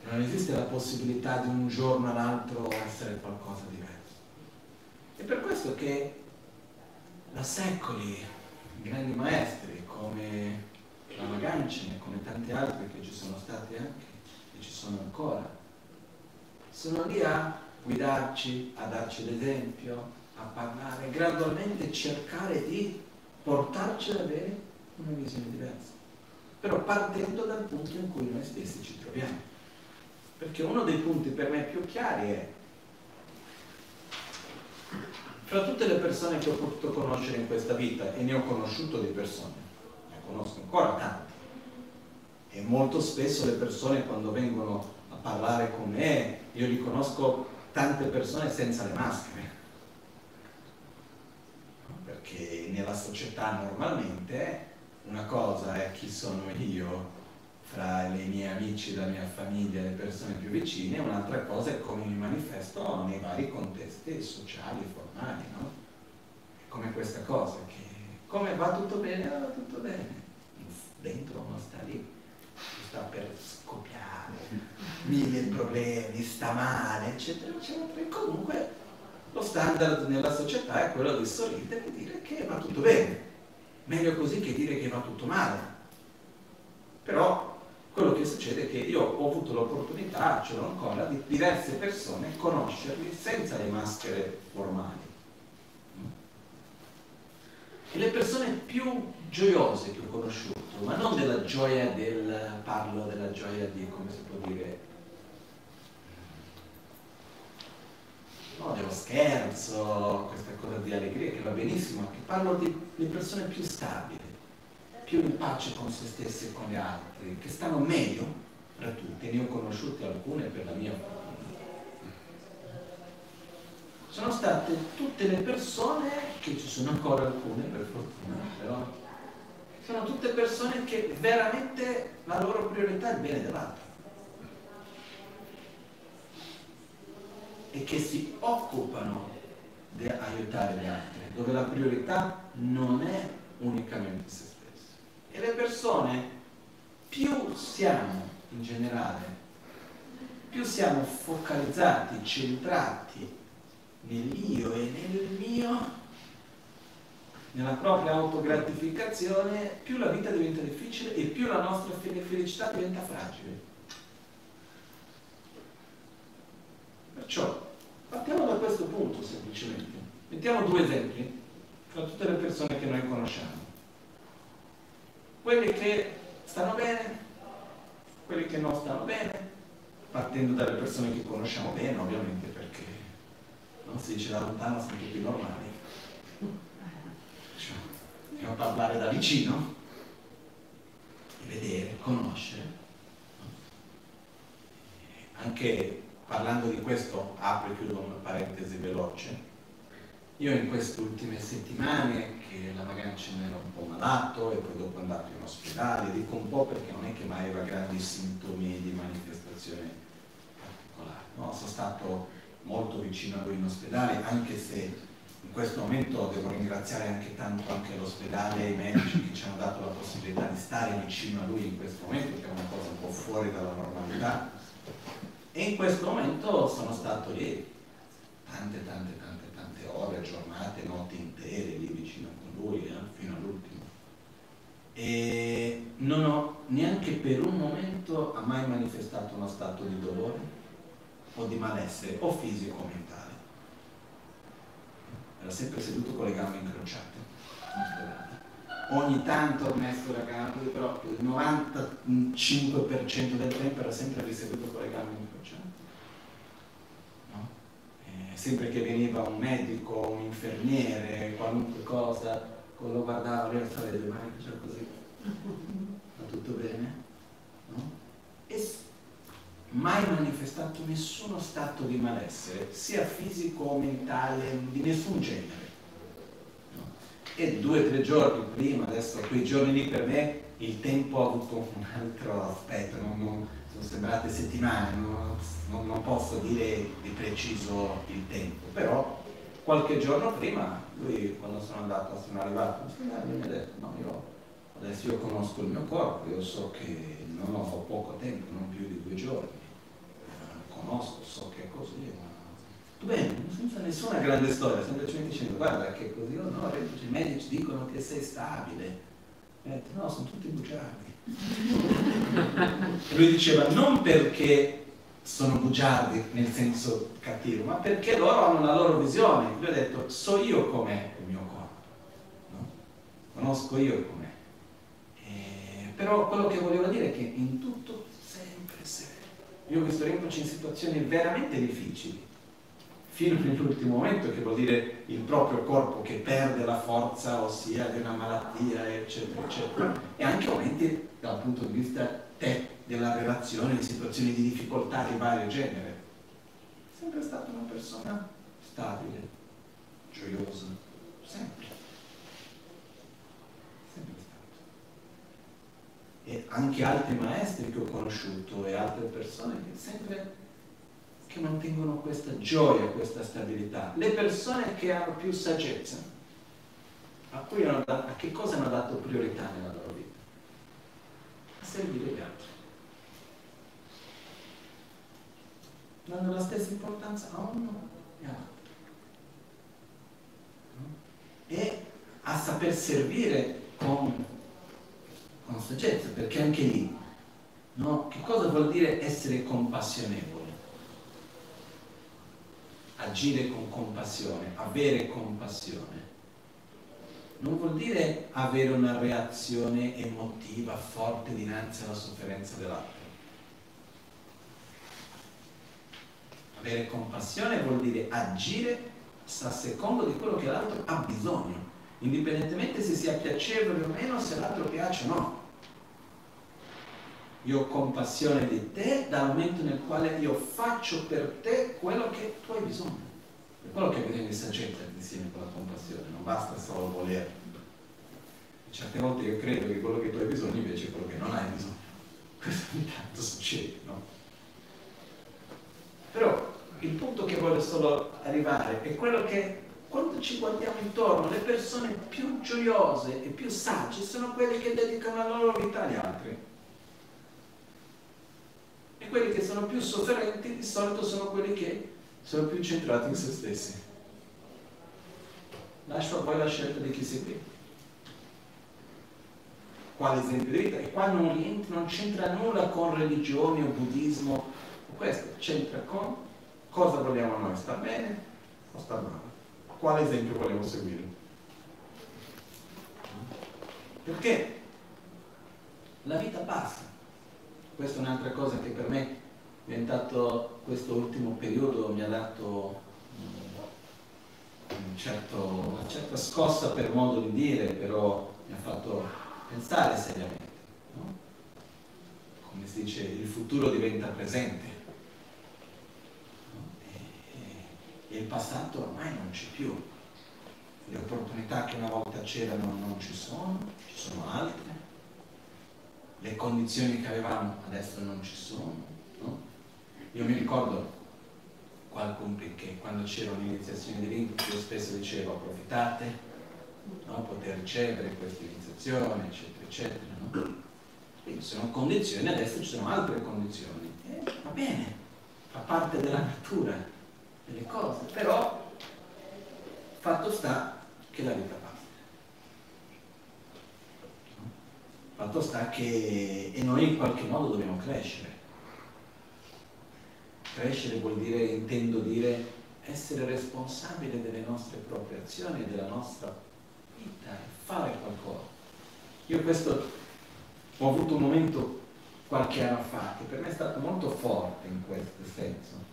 Non esiste la possibilità di un giorno all'altro essere qualcosa di diverso. È per questo che da secoli grandi maestri come la Magancine, come tanti altri che ci sono stati anche e ci sono ancora, sono lì a guidarci, a darci l'esempio, a parlare, gradualmente cercare di portarci ad avere una visione diversa, però partendo dal punto in cui noi stessi ci troviamo. Perché uno dei punti per me più chiari è fra tutte le persone che ho potuto conoscere in questa vita, e ne ho conosciuto di persone, ne conosco ancora tante, e molto spesso le persone quando vengono a parlare con me, io riconosco tante persone senza le maschere, perché nella società normalmente una cosa è chi sono io fra i miei amici, la mia famiglia, le persone più vicine, un'altra cosa è come mi manifesto nei vari contesti sociali e formali, no? Come questa cosa, che come va tutto bene, va tutto bene. Dentro uno sta lì, sta per scoppiare, mille problemi, sta male, eccetera, eccetera. E comunque lo standard nella società è quello di sorridere e dire che va tutto bene. Meglio così che dire che va tutto male. Però quello che succede è che io ho avuto l'opportunità, ce l'ho ancora, di diverse persone conoscerli senza le maschere formali. E le persone più gioiose che ho conosciuto, ma non della gioia del, parlo della gioia di, come si può dire, no, dello scherzo, questa cosa di allegria che va benissimo, ma che parlo di persone più stabili più in pace con se stessi e con gli altri, che stanno meglio tra tutti, ne ho conosciute alcune per la mia famiglia. Sono state tutte le persone che ci sono ancora alcune per fortuna, però sono tutte persone che veramente la loro priorità è il bene dell'altro. E che si occupano di aiutare gli altri, dove la priorità non è unicamente se stessi. E le persone, più siamo in generale, più siamo focalizzati, centrati nell'io e nel mio, nella propria autogratificazione, più la vita diventa difficile e più la nostra felicità diventa fragile. Perciò partiamo da questo punto semplicemente. Mettiamo due esempi tra tutte le persone che noi conosciamo. Quelli che stanno bene, quelli che non stanno bene, partendo dalle persone che conosciamo bene ovviamente perché non si dice da lontano sono tutti normali cioè, dobbiamo parlare da vicino e vedere, conoscere anche parlando di questo apro e chiudo una parentesi veloce io in queste ultime settimane che la vacanza ero un po' malato e poi dopo andato in ospedale, dico un po' perché non è che mai aveva grandi sintomi di manifestazione particolare, no? sono stato molto vicino a lui in ospedale, anche se in questo momento devo ringraziare anche tanto anche l'ospedale e i medici che ci hanno dato la possibilità di stare vicino a lui in questo momento, che è una cosa un po' fuori dalla normalità. E in questo momento sono stato lì tante, tante, tante, tante ore, giornate, notti intere lì vicino con lui, eh, fino all'ultimo. E non ho neanche per un momento mai manifestato uno stato di dolore o di malessere, o fisico o mentale. Era sempre seduto con le gambe incrociate. Ogni tanto ho messo la gamba, però il 95% del tempo era sempre riseduto con le gambe incrociate. No? Sempre che veniva un medico, un infermiere, qualunque cosa, lo guardava, lui alzava le mani, faceva così. Va tutto bene? No? E mai manifestato nessuno stato di malessere, sia fisico o mentale, di nessun genere. E due o tre giorni prima, adesso quei giorni lì per me, il tempo ha avuto un altro aspetto, non, non, sono sembrate settimane, non, non, posso dire di preciso il tempo, però qualche giorno prima, lui quando sono andato, sono arrivato, mi ha detto, no, io adesso io conosco il mio corpo, io so che non ho poco tempo, non più di due giorni conosco, so che è così, ma bene, senza nessuna grande storia, semplicemente dicendo guarda che così o no, i medici dicono che sei stabile. E no, sono tutti bugiardi. lui diceva non perché sono bugiardi nel senso cattivo, ma perché loro hanno la loro visione. Lui ha detto so io com'è il mio corpo, no? conosco io com'è. E, però quello che volevo dire è che in tutto io ho visto Rinpoche in situazioni veramente difficili, fino all'ultimo momento, che vuol dire il proprio corpo che perde la forza, ossia di una malattia, eccetera, eccetera, e anche momenti dal punto di vista te, della relazione, di situazioni di difficoltà di vario genere. È sempre stata una persona stabile, gioiosa, sempre. e anche altri maestri che ho conosciuto e altre persone che sempre che mantengono questa gioia, questa stabilità. Le persone che hanno più saggezza, a, hanno dato, a che cosa hanno dato priorità nella loro vita? A servire gli altri. Danno la stessa importanza a uno e all'altro. E a saper servire con con saggezza, perché anche lì, no? che cosa vuol dire essere compassionevole? Agire con compassione, avere compassione. Non vuol dire avere una reazione emotiva forte dinanzi alla sofferenza dell'altro. Avere compassione vuol dire agire a secondo di quello che l'altro ha bisogno indipendentemente se sia piacevole o meno, se l'altro piace o no. Io ho compassione di te dal momento nel quale io faccio per te quello che tu hai bisogno. È quello che bisogna di saggezza insieme con la compassione, non basta solo volere. Certe volte io credo che quello che tu hai bisogno invece è quello che non hai bisogno. Questo ogni tanto succede, no? Però il punto che voglio solo arrivare è quello che quando ci guardiamo intorno, le persone più gioiose e più sagge sono quelle che dedicano la loro vita agli altri. E quelli che sono più sofferenti di solito sono quelli che sono più centrati in se stessi. Lascio a voi la scelta di chi si qui. Quale esempio di vita? E qua non, rientra, non c'entra nulla con religione o buddismo, questo c'entra con cosa vogliamo noi, sta bene o sta male. Quale esempio vogliamo seguire? Perché la vita passa. Questa è un'altra cosa che per me è diventato questo ultimo periodo, mi ha dato un certo, una certa scossa per modo di dire, però mi ha fatto pensare seriamente. No? Come si dice, il futuro diventa presente. No? E, e il passato ormai non c'è più. Le opportunità che una volta c'erano non ci sono, ci sono altre le condizioni che avevamo adesso non ci sono. No? Io mi ricordo che quando c'era un'iniziazione di lingua io spesso dicevo approfittate, no? poter ricevere questa iniziazione, eccetera, eccetera. No? Quindi sono condizioni, adesso ci sono altre condizioni. Eh, va bene, fa parte della natura delle cose, però fatto sta che la vita Fatto sta che e noi in qualche modo dobbiamo crescere. Crescere vuol dire, intendo dire, essere responsabile delle nostre proprie azioni e della nostra vita fare qualcosa. Io questo ho avuto un momento qualche anno fa che per me è stato molto forte in questo senso.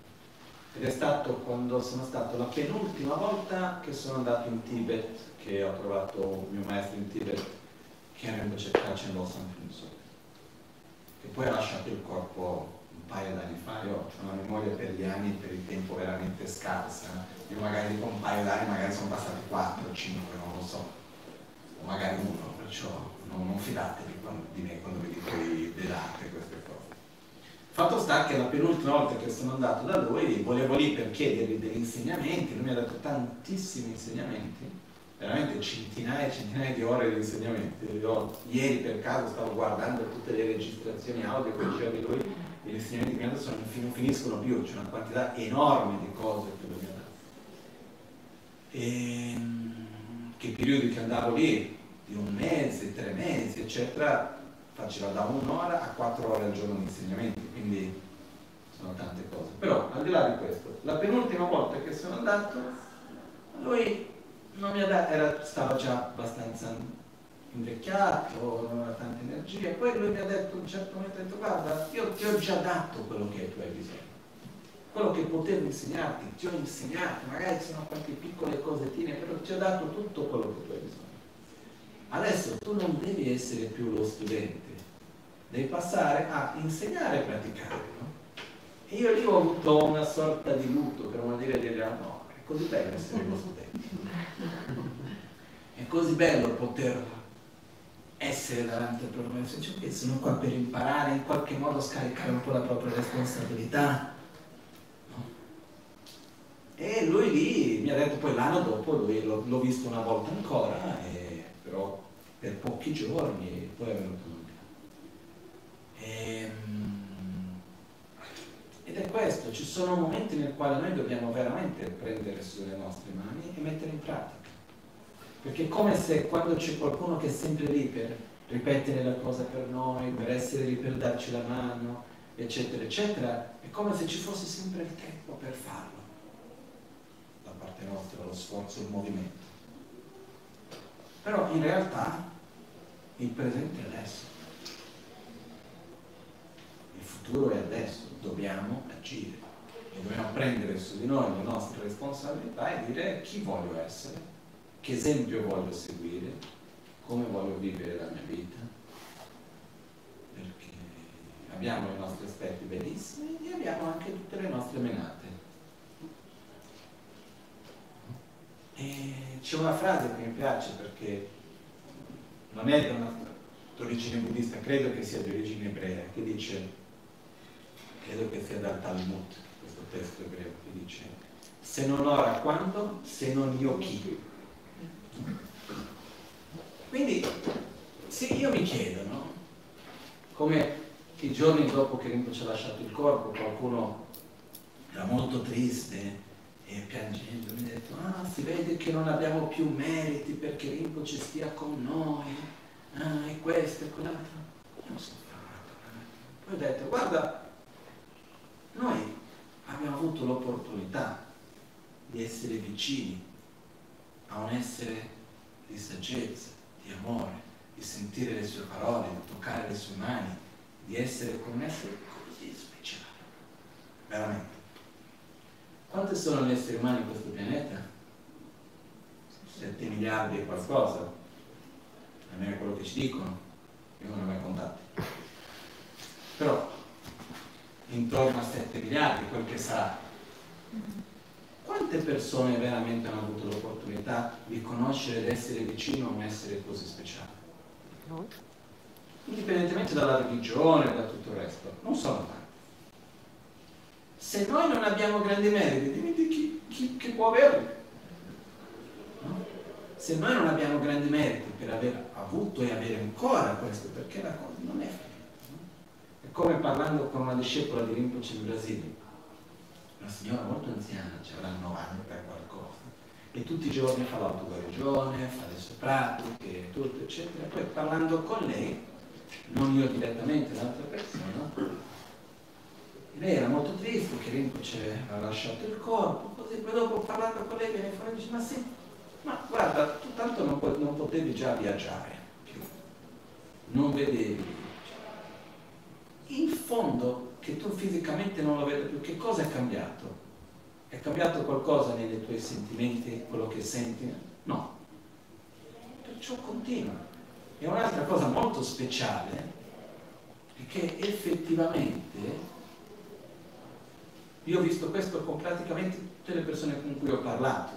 Ed è stato quando sono stato la penultima volta che sono andato in Tibet, che ho trovato il mio maestro in Tibet che era invece Cacelo San Finso, che poi ha lasciato il corpo un paio d'anni fa, io ho una memoria per gli anni, per il tempo veramente scarsa, io magari dico un paio d'anni, magari sono passati 4, 5, non lo so, o magari uno, perciò non, non fidatevi di me quando vi dico le date queste cose. Fatto sta che la penultima volta che sono andato da lui, volevo lì per chiedergli degli insegnamenti, lui mi ha dato tantissimi insegnamenti, veramente centinaia e centinaia di ore di insegnamenti. Io ieri per caso stavo guardando tutte le registrazioni audio che diceva di lui gli insegnamenti che mi ha dato non finiscono più, c'è una quantità enorme di cose che lui mi ha dato. E che periodi che andavo lì, di un mese, tre mesi, eccetera, faceva da un'ora a quattro ore al giorno di insegnamenti, quindi sono tante cose. Però al di là di questo, la penultima volta che sono andato, lui non mi dato, era, stava già abbastanza invecchiato, non aveva tanta energia, poi lui mi ha detto un certo momento, detto guarda, io ti ho già dato quello che tu hai bisogno, quello che potevo insegnarti, ti ho insegnato, magari sono qualche piccole cosettine, però ti ho dato tutto quello che tu hai bisogno. Adesso tu non devi essere più lo studente, devi passare a insegnare e praticare. No? E io lì ho avuto una sorta di lutto, per non dire, dire no, è così bello essere lo studente. È così bello poter essere davanti al maestro, cioè sono qua per imparare, in qualche modo scaricare un po' la propria responsabilità. E lui lì mi ha detto poi l'anno dopo, lui l'ho, l'ho visto una volta ancora, e, però per pochi giorni, e poi è venuto lui. Ed è questo, ci sono momenti nel quale noi dobbiamo veramente prendere sulle nostre mani e mettere in pratica. Perché è come se quando c'è qualcuno che è sempre lì per ripetere la cosa per noi, per essere lì per darci la mano, eccetera, eccetera, è come se ci fosse sempre il tempo per farlo. Da parte nostra, lo sforzo, il movimento. Però in realtà il presente è adesso. Il futuro è adesso dobbiamo agire e dobbiamo prendere su di noi le nostre responsabilità e dire chi voglio essere, che esempio voglio seguire, come voglio vivere la mia vita, perché abbiamo i nostri aspetti bellissimi e abbiamo anche tutte le nostre menate. C'è una frase che mi piace perché non è di origine buddista, credo che sia di origine ebrea, che dice, credo che sia dal Talmud, questo testo ebreo, che dice, se non ora quando, se non io chi. Quindi, se io mi chiedo, no? Come i giorni dopo che Rinpoche ci ha lasciato il corpo, qualcuno era molto triste e piangendo mi ha detto, ah, si vede che non abbiamo più meriti perché Rinpoche stia con noi, ah, e questo e quell'altro. Io fermato. Poi ho detto, guarda, noi abbiamo avuto l'opportunità di essere vicini a un essere di saggezza, di amore, di sentire le sue parole, di toccare le sue mani, di essere con un essere così speciale. Veramente. Quanti sono gli esseri umani in questo pianeta? 7 miliardi e qualcosa. Almeno quello che ci dicono. Io non ho mai contati. Però intorno a 7 miliardi, quel che sarà. Quante persone veramente hanno avuto l'opportunità di conoscere ed essere vicino a un essere così speciale? Indipendentemente dalla religione e da tutto il resto, non sono tanti. Se noi non abbiamo grandi meriti, dimmi chi, chi, chi può averli. Se noi non abbiamo grandi meriti per aver avuto e avere ancora questo, perché la cosa non è finita. Come parlando con una discepola di Rinpoche in Brasile, una signora molto anziana, cioè avrà 90 e qualcosa, e tutti i giorni fa l'autoguarigione, fa le sue pratiche, tutto, eccetera. Poi parlando con lei, non io direttamente, l'altra persona, lei era molto triste che Rinpoche ha lasciato il corpo, così poi dopo parlando con lei viene fuori e dice ma sì, ma guarda, tu tanto non, non potevi già viaggiare più, non vedevi. In fondo, che tu fisicamente non lo vedi più, che cosa è cambiato? È cambiato qualcosa nei tuoi sentimenti, quello che senti? No. Perciò continua. E un'altra cosa molto speciale è che effettivamente io ho visto questo con praticamente tutte le persone con cui ho parlato.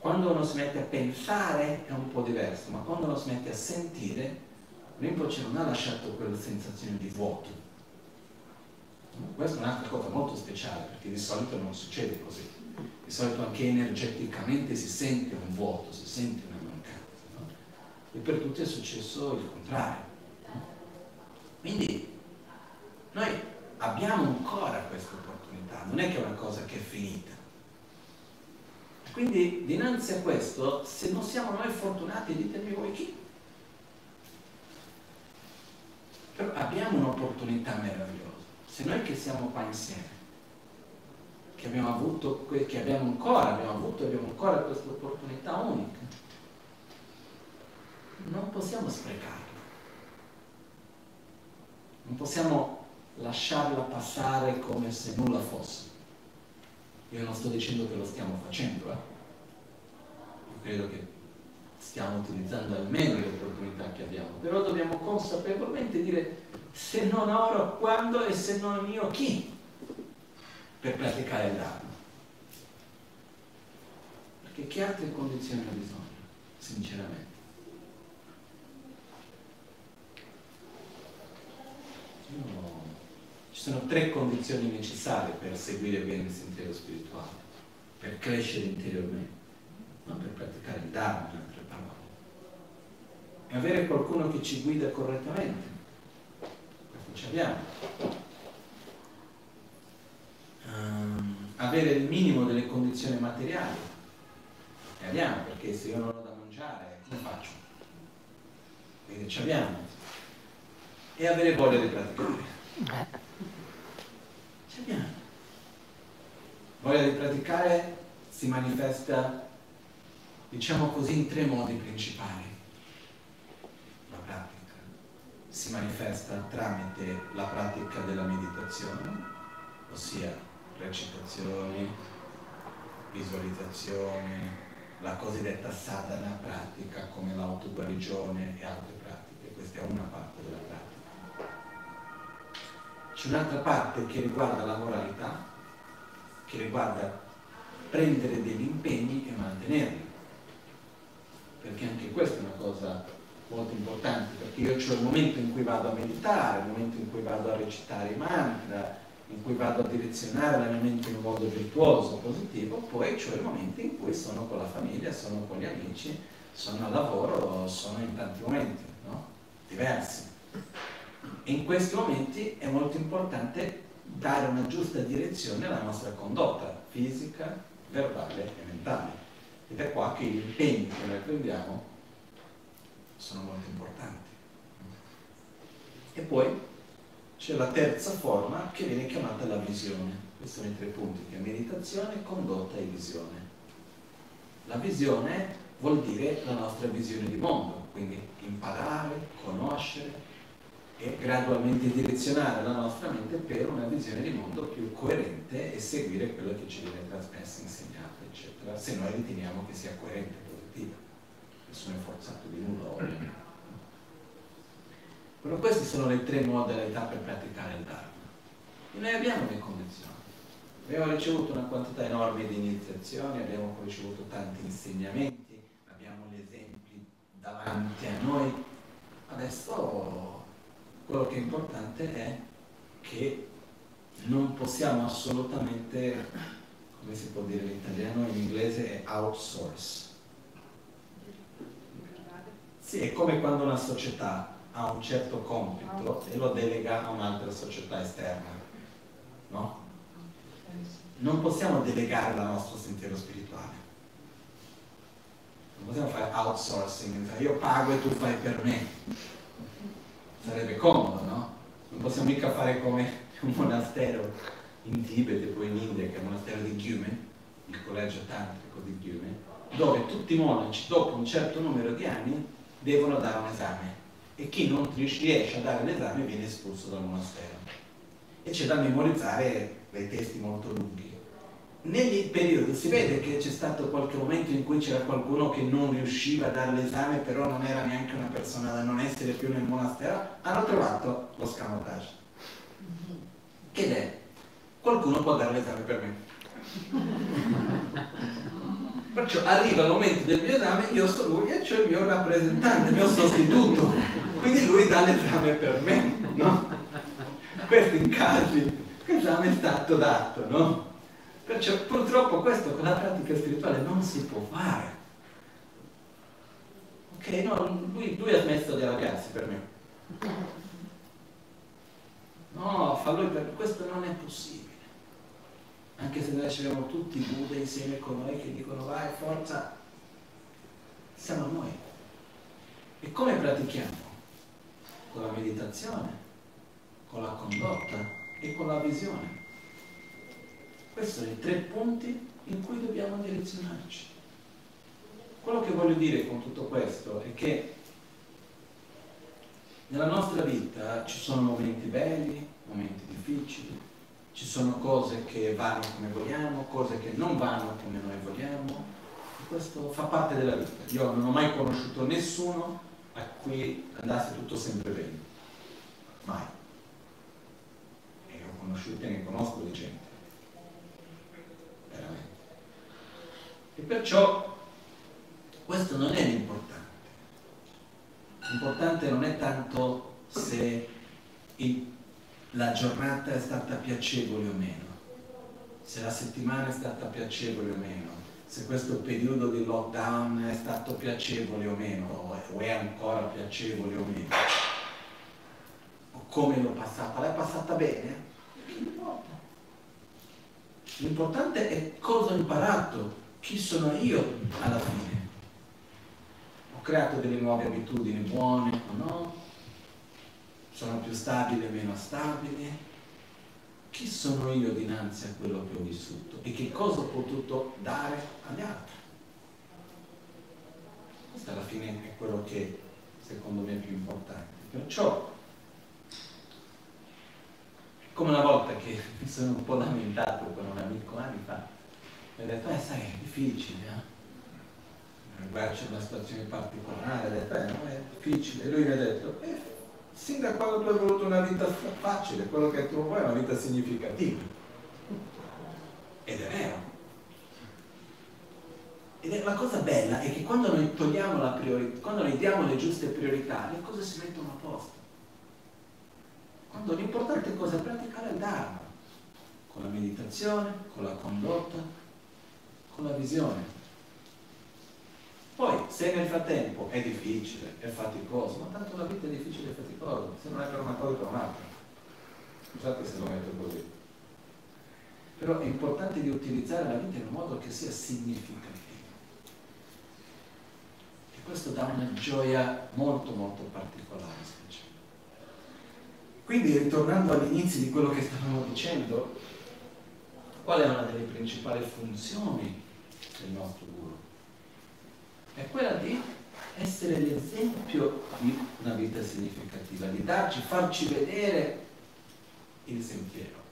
Quando uno si mette a pensare è un po' diverso, ma quando uno si mette a sentire, Rinpoche non ha lasciato quella sensazione di vuoto. Questa è un'altra cosa molto speciale, perché di solito non succede così. Di solito anche energeticamente si sente un vuoto, si sente una e per tutti è successo il contrario. Quindi noi abbiamo ancora questa opportunità, non è che è una cosa che è finita. Quindi dinanzi a questo, se non siamo noi fortunati, ditemi voi chi. Però abbiamo un'opportunità meravigliosa. Se noi che siamo qua insieme, che abbiamo avuto, che abbiamo ancora, abbiamo avuto e abbiamo ancora questa opportunità unica, non possiamo sprecarla. Non possiamo lasciarla passare come se nulla fosse. Io non sto dicendo che lo stiamo facendo, eh? Io credo che stiamo utilizzando almeno le opportunità che abbiamo, però dobbiamo consapevolmente dire se non ora quando e se non io chi per praticare Dharma. Perché che altre condizioni ha bisogno, sinceramente? No. Ci sono tre condizioni necessarie per seguire bene il sentiero spirituale, per crescere interiormente, non per praticare il Dharma, in altre parole. E avere qualcuno che ci guida correttamente. Ci abbiamo. Um, avere il minimo delle condizioni materiali. E abbiamo, perché se io non ho da mangiare, come faccio? Quindi ci abbiamo e avere voglia di praticare. Ci abbiamo. Voglia di praticare si manifesta, diciamo così, in tre modi principali. La pratica si manifesta tramite la pratica della meditazione, ossia recitazioni, visualizzazioni, la cosiddetta sadhana pratica come l'autoguarigione e altre pratiche. Questa è una parte della pratica c'è un'altra parte che riguarda la moralità, che riguarda prendere degli impegni e mantenerli. Perché anche questa è una cosa molto importante, perché io ho il momento in cui vado a meditare, il momento in cui vado a recitare i mantra, in cui vado a direzionare la mia mente in un modo virtuoso, positivo, poi ho il momento in cui sono con la famiglia, sono con gli amici, sono al lavoro, sono in tanti momenti no? diversi. In questi momenti è molto importante dare una giusta direzione alla nostra condotta fisica, verbale e mentale. Ed è qua che gli impegni che noi prendiamo sono molto importanti. E poi c'è la terza forma che viene chiamata la visione. Questi sono i tre punti, che è meditazione, condotta e visione. La visione vuol dire la nostra visione di mondo, quindi imparare, conoscere e gradualmente direzionare la nostra mente per una visione di mondo più coerente e seguire quello che ci viene trasmesso, insegnato, eccetera, se noi riteniamo che sia coerente è forzato di nulla. Però queste sono le tre modalità per praticare il Dharma. E noi abbiamo le condizioni. Abbiamo ricevuto una quantità enorme di iniziazioni, abbiamo ricevuto tanti insegnamenti, abbiamo gli esempi davanti a noi. Adesso quello che è importante è che non possiamo assolutamente, come si può dire in italiano, in inglese è outsource. Sì, è come quando una società ha un certo compito e lo delega a un'altra società esterna. No? Non possiamo delegare il nostro sentiero spirituale. Non possiamo fare outsourcing, cioè io pago e tu fai per me. Sarebbe comodo, no? Non possiamo mica fare come un monastero in Tibet e poi in India, che è il monastero di Gyume, il collegio tantrico di Gyume, dove tutti i monaci dopo un certo numero di anni devono dare un esame e chi non riesce a dare l'esame viene espulso dal monastero. E c'è da memorizzare dei testi molto lunghi. Negli periodi si vede che c'è stato qualche momento in cui c'era qualcuno che non riusciva a dare l'esame, però non era neanche una persona da non essere più nel monastero, hanno trovato lo scamotage. Ed è, qualcuno può dare l'esame per me. Perciò arriva il momento del mio esame, io sono lui e c'è il mio rappresentante, il mio sostituto. Quindi lui dà l'esame per me, no? Questo in casi l'esame è stato dato, no? Perciò purtroppo questo con la pratica spirituale non si può fare. Ok, no, lui, lui ha smesso di arrabbiarsi per me. No, fa lui per questo non è possibile. Anche se noi abbiamo tutti Buddha insieme con noi che dicono vai, forza, siamo noi. E come pratichiamo? Con la meditazione, con la condotta e con la visione. Questi sono i tre punti in cui dobbiamo direzionarci. Quello che voglio dire con tutto questo è che nella nostra vita ci sono momenti belli, momenti difficili, ci sono cose che vanno come vogliamo, cose che non vanno come noi vogliamo. Questo fa parte della vita. Io non ho mai conosciuto nessuno a cui andasse tutto sempre bene. Mai. E ho conosciuto e ne conosco di gente. Veramente. E perciò questo non è l'importante. L'importante non è tanto se il la giornata è stata piacevole o meno, se la settimana è stata piacevole o meno, se questo periodo di lockdown è stato piacevole o meno, o è ancora piacevole o meno, o come l'ho passata, l'hai passata bene? L'importante è cosa ho imparato, chi sono io alla fine. Ho creato delle nuove abitudini buone o no? Sono più stabile o meno stabile? Chi sono io dinanzi a quello che ho vissuto e che cosa ho potuto dare agli altri? Questo alla fine è quello che secondo me è più importante. Perciò, come una volta che mi sono un po' lamentato con un amico anni fa, mi ha detto, eh sai, è difficile, eh? Guarda, c'è una situazione particolare, ha detto, eh, no, è difficile. E lui mi ha detto, eh, sin da quando tu hai voluto una vita facile, quello che tu vuoi è una vita significativa. Ed è vero. Ed è la cosa bella è che quando noi togliamo la priorità, quando noi diamo le giuste priorità, le cose si mettono a posto. Quando l'importante cosa è praticare il Dharma, con la meditazione, con la condotta, con la visione. Poi, se nel frattempo è difficile, è faticoso, ma tanto la vita è difficile e faticosa, se non è per una cosa per un'altra. Scusate se lo metto così. Però è importante di utilizzare la vita in un modo che sia significativo. E questo dà una gioia molto molto particolare, speciale. Quindi, ritornando all'inizio di quello che stavamo dicendo, qual è una delle principali funzioni del nostro? È quella di essere l'esempio di una vita significativa, di darci, farci vedere il sentiero.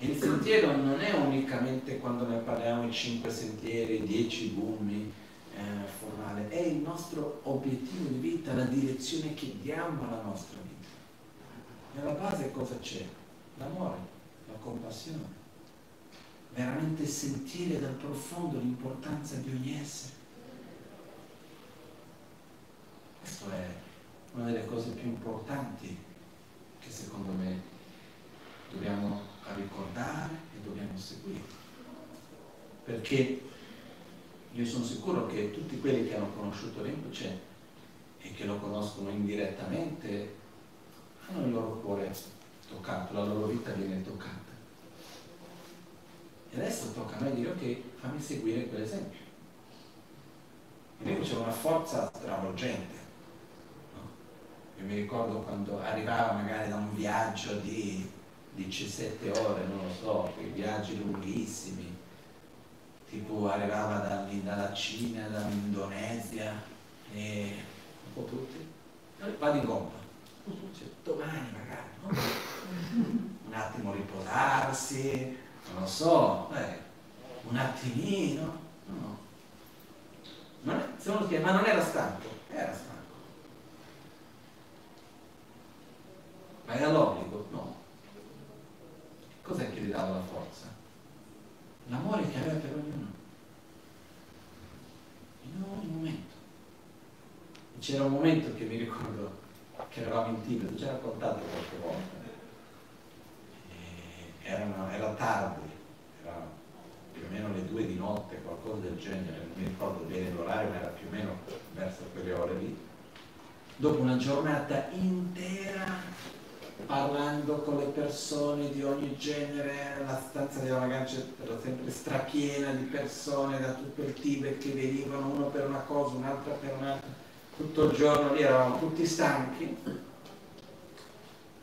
Il sentiero non è unicamente quando ne parliamo i cinque sentieri, i dieci gumi, eh, formale, è il nostro obiettivo di vita, la direzione che diamo alla nostra vita. Nella base cosa c'è? L'amore, la compassione. Veramente sentire dal profondo l'importanza di ogni essere. Questa è una delle cose più importanti che secondo me dobbiamo ricordare e dobbiamo seguire. Perché io sono sicuro che tutti quelli che hanno conosciuto Rinpoche e che lo conoscono indirettamente hanno il loro cuore toccato, la loro vita viene toccata. E adesso tocca a me dire ok, fammi seguire quell'esempio. Rinpoche c'è una forza stravolgente. Io mi ricordo quando arrivava magari da un viaggio di 17 ore, non lo so, quei viaggi lunghissimi, tipo arrivava da, dalla Cina, dall'Indonesia, e un po' tutti, vado in gomma, cioè, domani magari, no? un attimo riposarsi, non lo so, eh, un attimino, no. Non è, ma non era stanco, era stanco. Ma era l'obbligo? No. Cos'è che gli dava la forza? L'amore che aveva per ognuno. In ogni momento. C'era un momento che mi ricordo che eravamo in Tibet, ha raccontato qualche volta. Erano, era tardi, era più o meno le due di notte, qualcosa del genere, non mi ricordo bene l'orario, ma era più o meno verso quelle ore lì. Dopo una giornata intera parlando con le persone di ogni genere, la stanza della Magancia era sempre strapiena di persone da tutto il Tibet che venivano uno per una cosa, un'altra per un'altra, tutto il giorno lì eravamo tutti stanchi.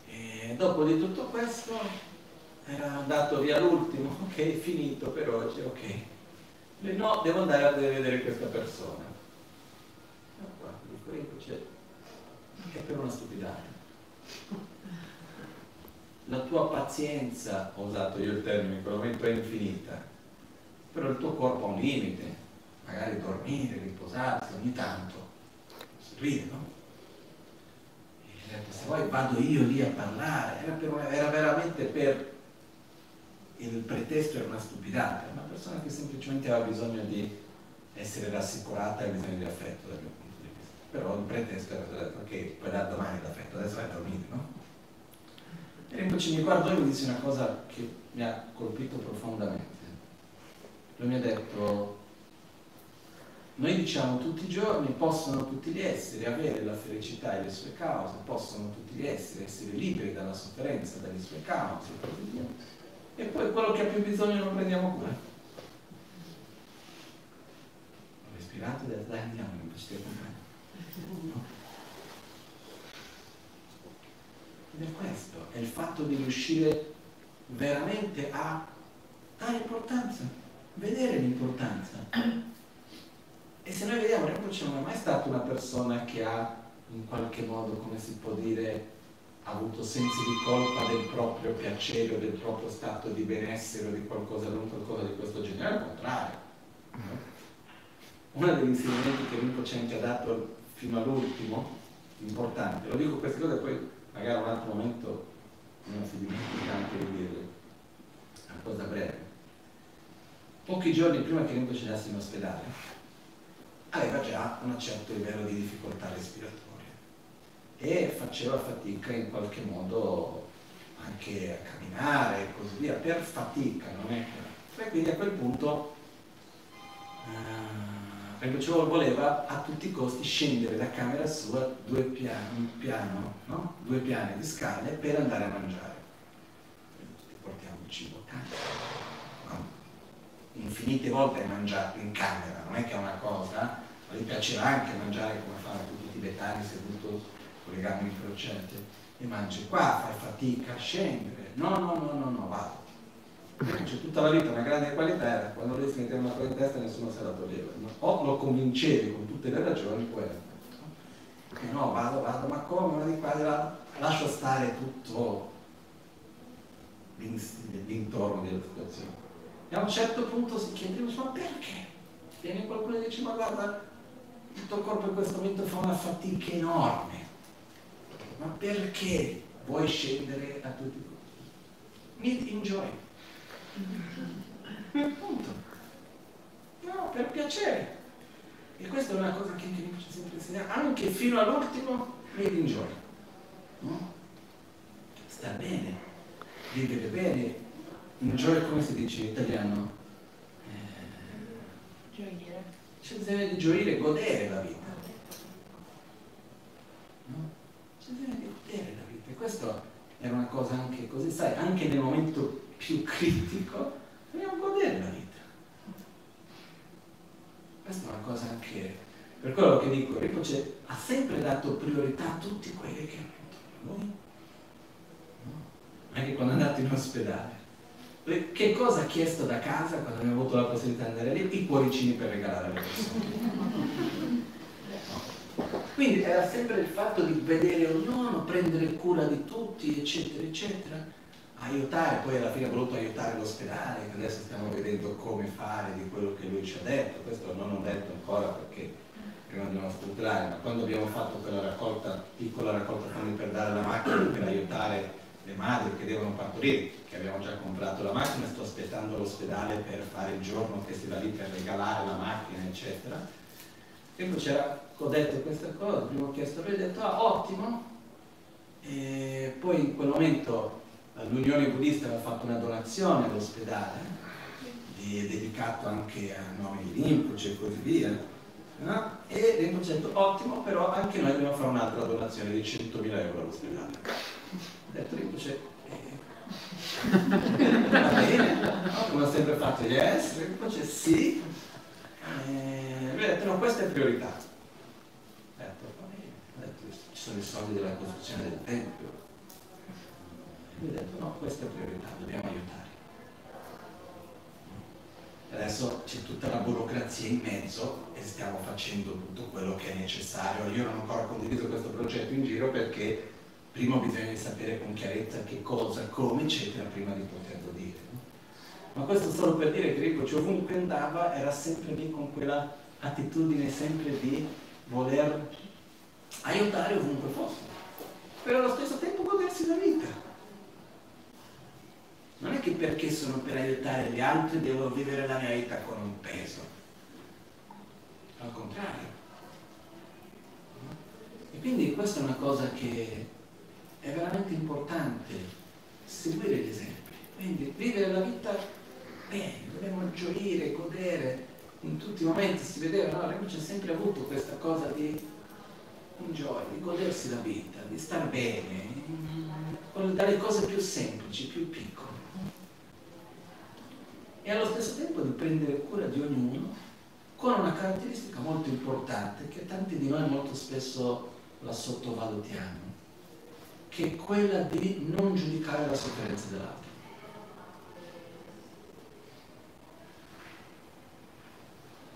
E dopo di tutto questo era andato via l'ultimo, ok, finito per oggi, ok. E no, devo andare a vedere questa persona. No, qua, dico, c'è, è per una stupidata la tua pazienza, ho usato io il termine in quel momento, è infinita, però il tuo corpo ha un limite, magari dormire, riposarsi ogni tanto, si ride, no? E se vuoi vado io lì a parlare, era, per, era veramente per il pretesto era una stupidata, una persona che semplicemente aveva bisogno di essere rassicurata e bisogno di affetto dal mio punto di vista. Però il pretesto era ok, puoi dare domani l'affetto, adesso vai a dormire, no? E Rinpoche mi guardò e mi disse una cosa che mi ha colpito profondamente. Lui mi ha detto, noi diciamo tutti i giorni possono tutti gli esseri avere la felicità e le sue cause, possono tutti gli esseri essere liberi dalla sofferenza, dalle sue cause e così via. E poi quello che ha più bisogno lo prendiamo cura. E detto, dai andiamo, non ci accompagnare. Ed è questo, è il fatto di riuscire veramente a dare importanza, vedere l'importanza. E se noi vediamo, Rinpoche non è mai stata una persona che ha in qualche modo, come si può dire, avuto sensi di colpa del proprio piacere o del proprio stato di benessere o di qualcosa, non qualcosa di questo genere, al contrario. Uno degli insegnamenti che Rinpoche ci ha dato fino all'ultimo, importante, lo dico queste cose poi magari un altro momento non si dimentica anche di dirle, una cosa breve. pochi giorni prima che Rinpoche andasse in ospedale, aveva già un certo livello di difficoltà respiratoria e faceva fatica in qualche modo anche a camminare e così via, per fatica, non è. E quindi a quel punto uh, Rinpoche voleva a tutti i costi scendere da camera sua due piani, piano, no? due piani di scale per andare a mangiare. Portiamo il cibo a casa infinite volte hai mangiato in camera, non è che è una cosa, ma gli piaceva anche mangiare come fanno tutti i tibetani seduto con le gambe incrociate e mangi qua, fai fatica a scendere, no, no, no, no, no, vado. C'è tutta la vita una grande qualità era quando lui si metteva una cosa in testa nessuno se la toglieva. O lo convincevi con tutte le ragioni, era che no, vado, vado, ma come? Ma di qua, là, lascio stare tutto l'intorno della situazione. E a un certo punto si chiede, ma perché? Viene qualcuno e dice, ma guarda, il tuo corpo in questo momento fa una fatica enorme. Ma perché vuoi scendere a tutti i costi? Need enjoy. Punto. No, per piacere. E questa è una cosa che anche mi piace sempre insegnare, anche fino all'ultimo, need enjoy. No? Sta bene, vivere bene, Enjoy come si dice in italiano? Eh, gioire. C'è bisogno di gioire, godere la vita. No? Di godere la vita. E questo era una cosa anche così, sai, anche nel momento più critico, dobbiamo godere la vita. Questa è una cosa anche, per quello che dico, Rinpoche ha sempre dato priorità a tutti quelli che ha avuto. Noi? No? Anche quando è andato in ospedale che cosa ha chiesto da casa quando abbiamo avuto la possibilità di andare lì? I cuoricini per regalare alle persone. Quindi era sempre il fatto di vedere ognuno, prendere cura di tutti, eccetera, eccetera, aiutare, poi alla fine ha voluto aiutare l'ospedale, adesso stiamo vedendo come fare di quello che lui ci ha detto, questo non ho detto ancora perché prima dobbiamo strutturare, ma quando abbiamo fatto quella raccolta, piccola raccolta fondi per dare la macchina per aiutare le madri che devono partorire, che abbiamo già comprato la macchina, sto aspettando l'ospedale per fare il giorno che si va lì per regalare la macchina, eccetera. E poi c'era, ho detto questa cosa, prima ho chiesto lui, ho detto, ah, ottimo. E poi in quel momento l'Unione Buddista aveva fatto una donazione all'ospedale, dedicato anche a di Rinpoche e così via. No? E Rinpoche ha detto, ottimo, però anche noi dobbiamo fare un'altra donazione di 100.000 euro all'ospedale detto Rinpoche, eh, va bene, no? come ho sempre fatto, yes, Rinpoche sì, eh, lui ha detto no, questa è priorità. Ho detto, va bene, ho detto, ci sono i soldi della costruzione del Tempio. Lui ha detto no, questa è priorità, dobbiamo aiutare. Adesso c'è tutta la burocrazia in mezzo e stiamo facendo tutto quello che è necessario. Io non ho ancora condiviso questo progetto in giro perché prima bisogna sapere con chiarezza che cosa, come, eccetera, prima di dire. Ma questo solo per dire che Rinpoche ovunque andava era sempre lì con quella attitudine sempre di voler aiutare ovunque fosse, però allo stesso tempo godersi la vita. Non è che perché sono per aiutare gli altri devo vivere la mia vita con un peso. Al contrario. E quindi questa è una cosa che è veramente importante seguire gli esempi, quindi vivere la vita bene, dobbiamo gioire, godere in tutti i momenti, si vedeva, no? Rinpoche ha sempre avuto questa cosa di enjoy, di godersi la vita, di star bene, dalle cose più semplici, più piccole. E allo stesso tempo di prendere cura di ognuno con una caratteristica molto importante che tanti di noi molto spesso la sottovalutiamo che è quella di non giudicare la sofferenza dell'altro.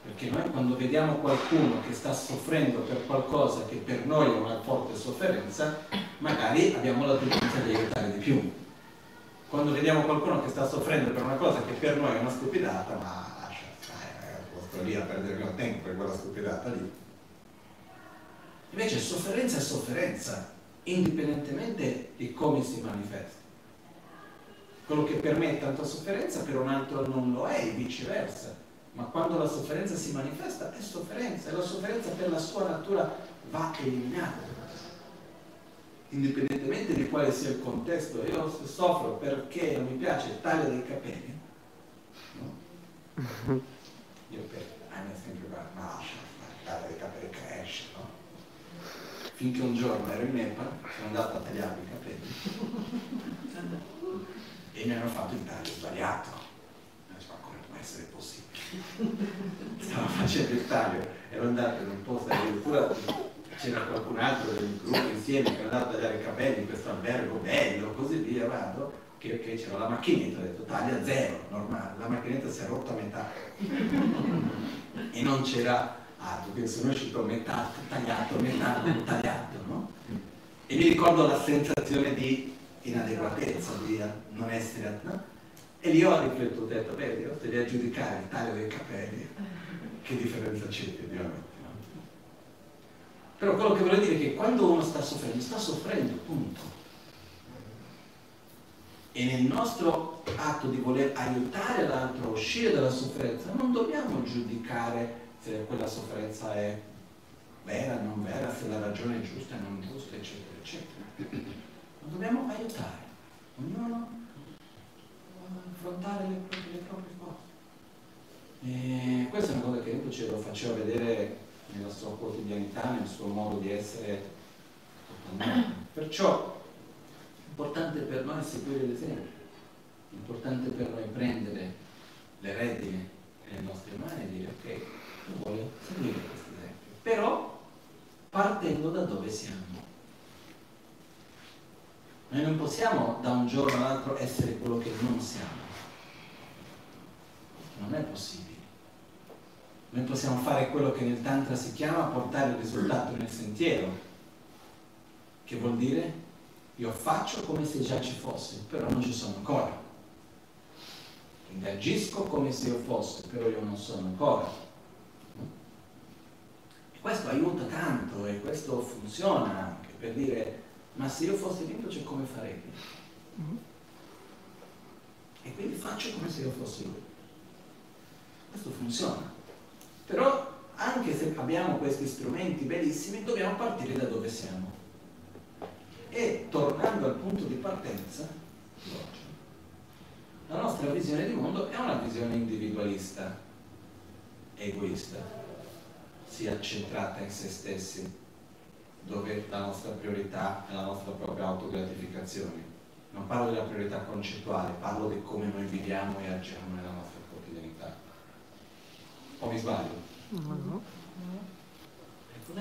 Perché noi quando vediamo qualcuno che sta soffrendo per qualcosa che per noi è una forte sofferenza, magari abbiamo la tendenza di aiutare di più. Quando vediamo qualcuno che sta soffrendo per una cosa che per noi è una stupidata, ma lascia stare, sto lì a perdere il mio tempo per quella stupidata lì. Invece sofferenza è sofferenza, indipendentemente di come si manifesta. Quello che per me è tanta sofferenza, per un altro non lo è, e viceversa. Ma quando la sofferenza si manifesta è sofferenza e la sofferenza per la sua natura va eliminata. Indipendentemente di quale sia il contesto, io soffro perché non mi piace il taglio dei capelli, no? io per anni sempre guardo, ma lascia, il taglio dei capelli cresce, no? Finché un giorno ero in Nepal, sono andato a tagliare i capelli e mi hanno fatto il taglio sbagliato. Ma come può essere possibile? Stavo facendo il taglio, ero andato in un posto addirittura c'era qualcun altro del gruppo insieme che era andato a tagliare i capelli in questo albergo bello, così via, vado, che, che c'era la macchinetta, ho detto taglia zero, normale, la macchinetta si è rotta a metà e non c'era altro, quindi sono uscito a metà, tagliato, metà, tagliato, no? E mi ricordo la sensazione di inadeguatezza, di non essere... No? E lì ho riflettuto, ho detto, vedi, io devi a giudicare il taglio dei capelli, che differenza c'è effettivamente. Però quello che voglio dire è che quando uno sta soffrendo, sta soffrendo, punto. E nel nostro atto di voler aiutare l'altro a uscire dalla sofferenza, non dobbiamo giudicare se quella sofferenza è vera, non vera, se la ragione è giusta, non giusta, eccetera, eccetera. Ma dobbiamo aiutare, ognuno affrontare le proprie, le proprie cose. E questa è una cosa che io ce lo facevo vedere nella sua quotidianità, nel suo modo di essere Perciò l'importante per noi è seguire l'esempio, l'importante per noi è prendere le redine nelle nostre mani e dire ok, io voglio seguire questo esempio, però partendo da dove siamo. Noi non possiamo da un giorno all'altro essere quello che non siamo. Non è possibile. Noi possiamo fare quello che nel Tantra si chiama portare il risultato nel sentiero, che vuol dire io faccio come se già ci fossi, però non ci sono ancora. Quindi agisco come se io fossi, però io non sono ancora. E questo aiuta tanto e questo funziona anche per dire, ma se io fossi Rinpoche come farei? E quindi faccio come se io fossi lui. Questo funziona. Però anche se abbiamo questi strumenti bellissimi, dobbiamo partire da dove siamo. E tornando al punto di partenza la nostra visione di mondo è una visione individualista, egoista, sia centrata in se stessi, dove la nostra priorità è la nostra propria autogratificazione. Non parlo della priorità concettuale, parlo di come noi viviamo e agiamo nella nostra quotidianità. O mi sbaglio? No, no. Ecco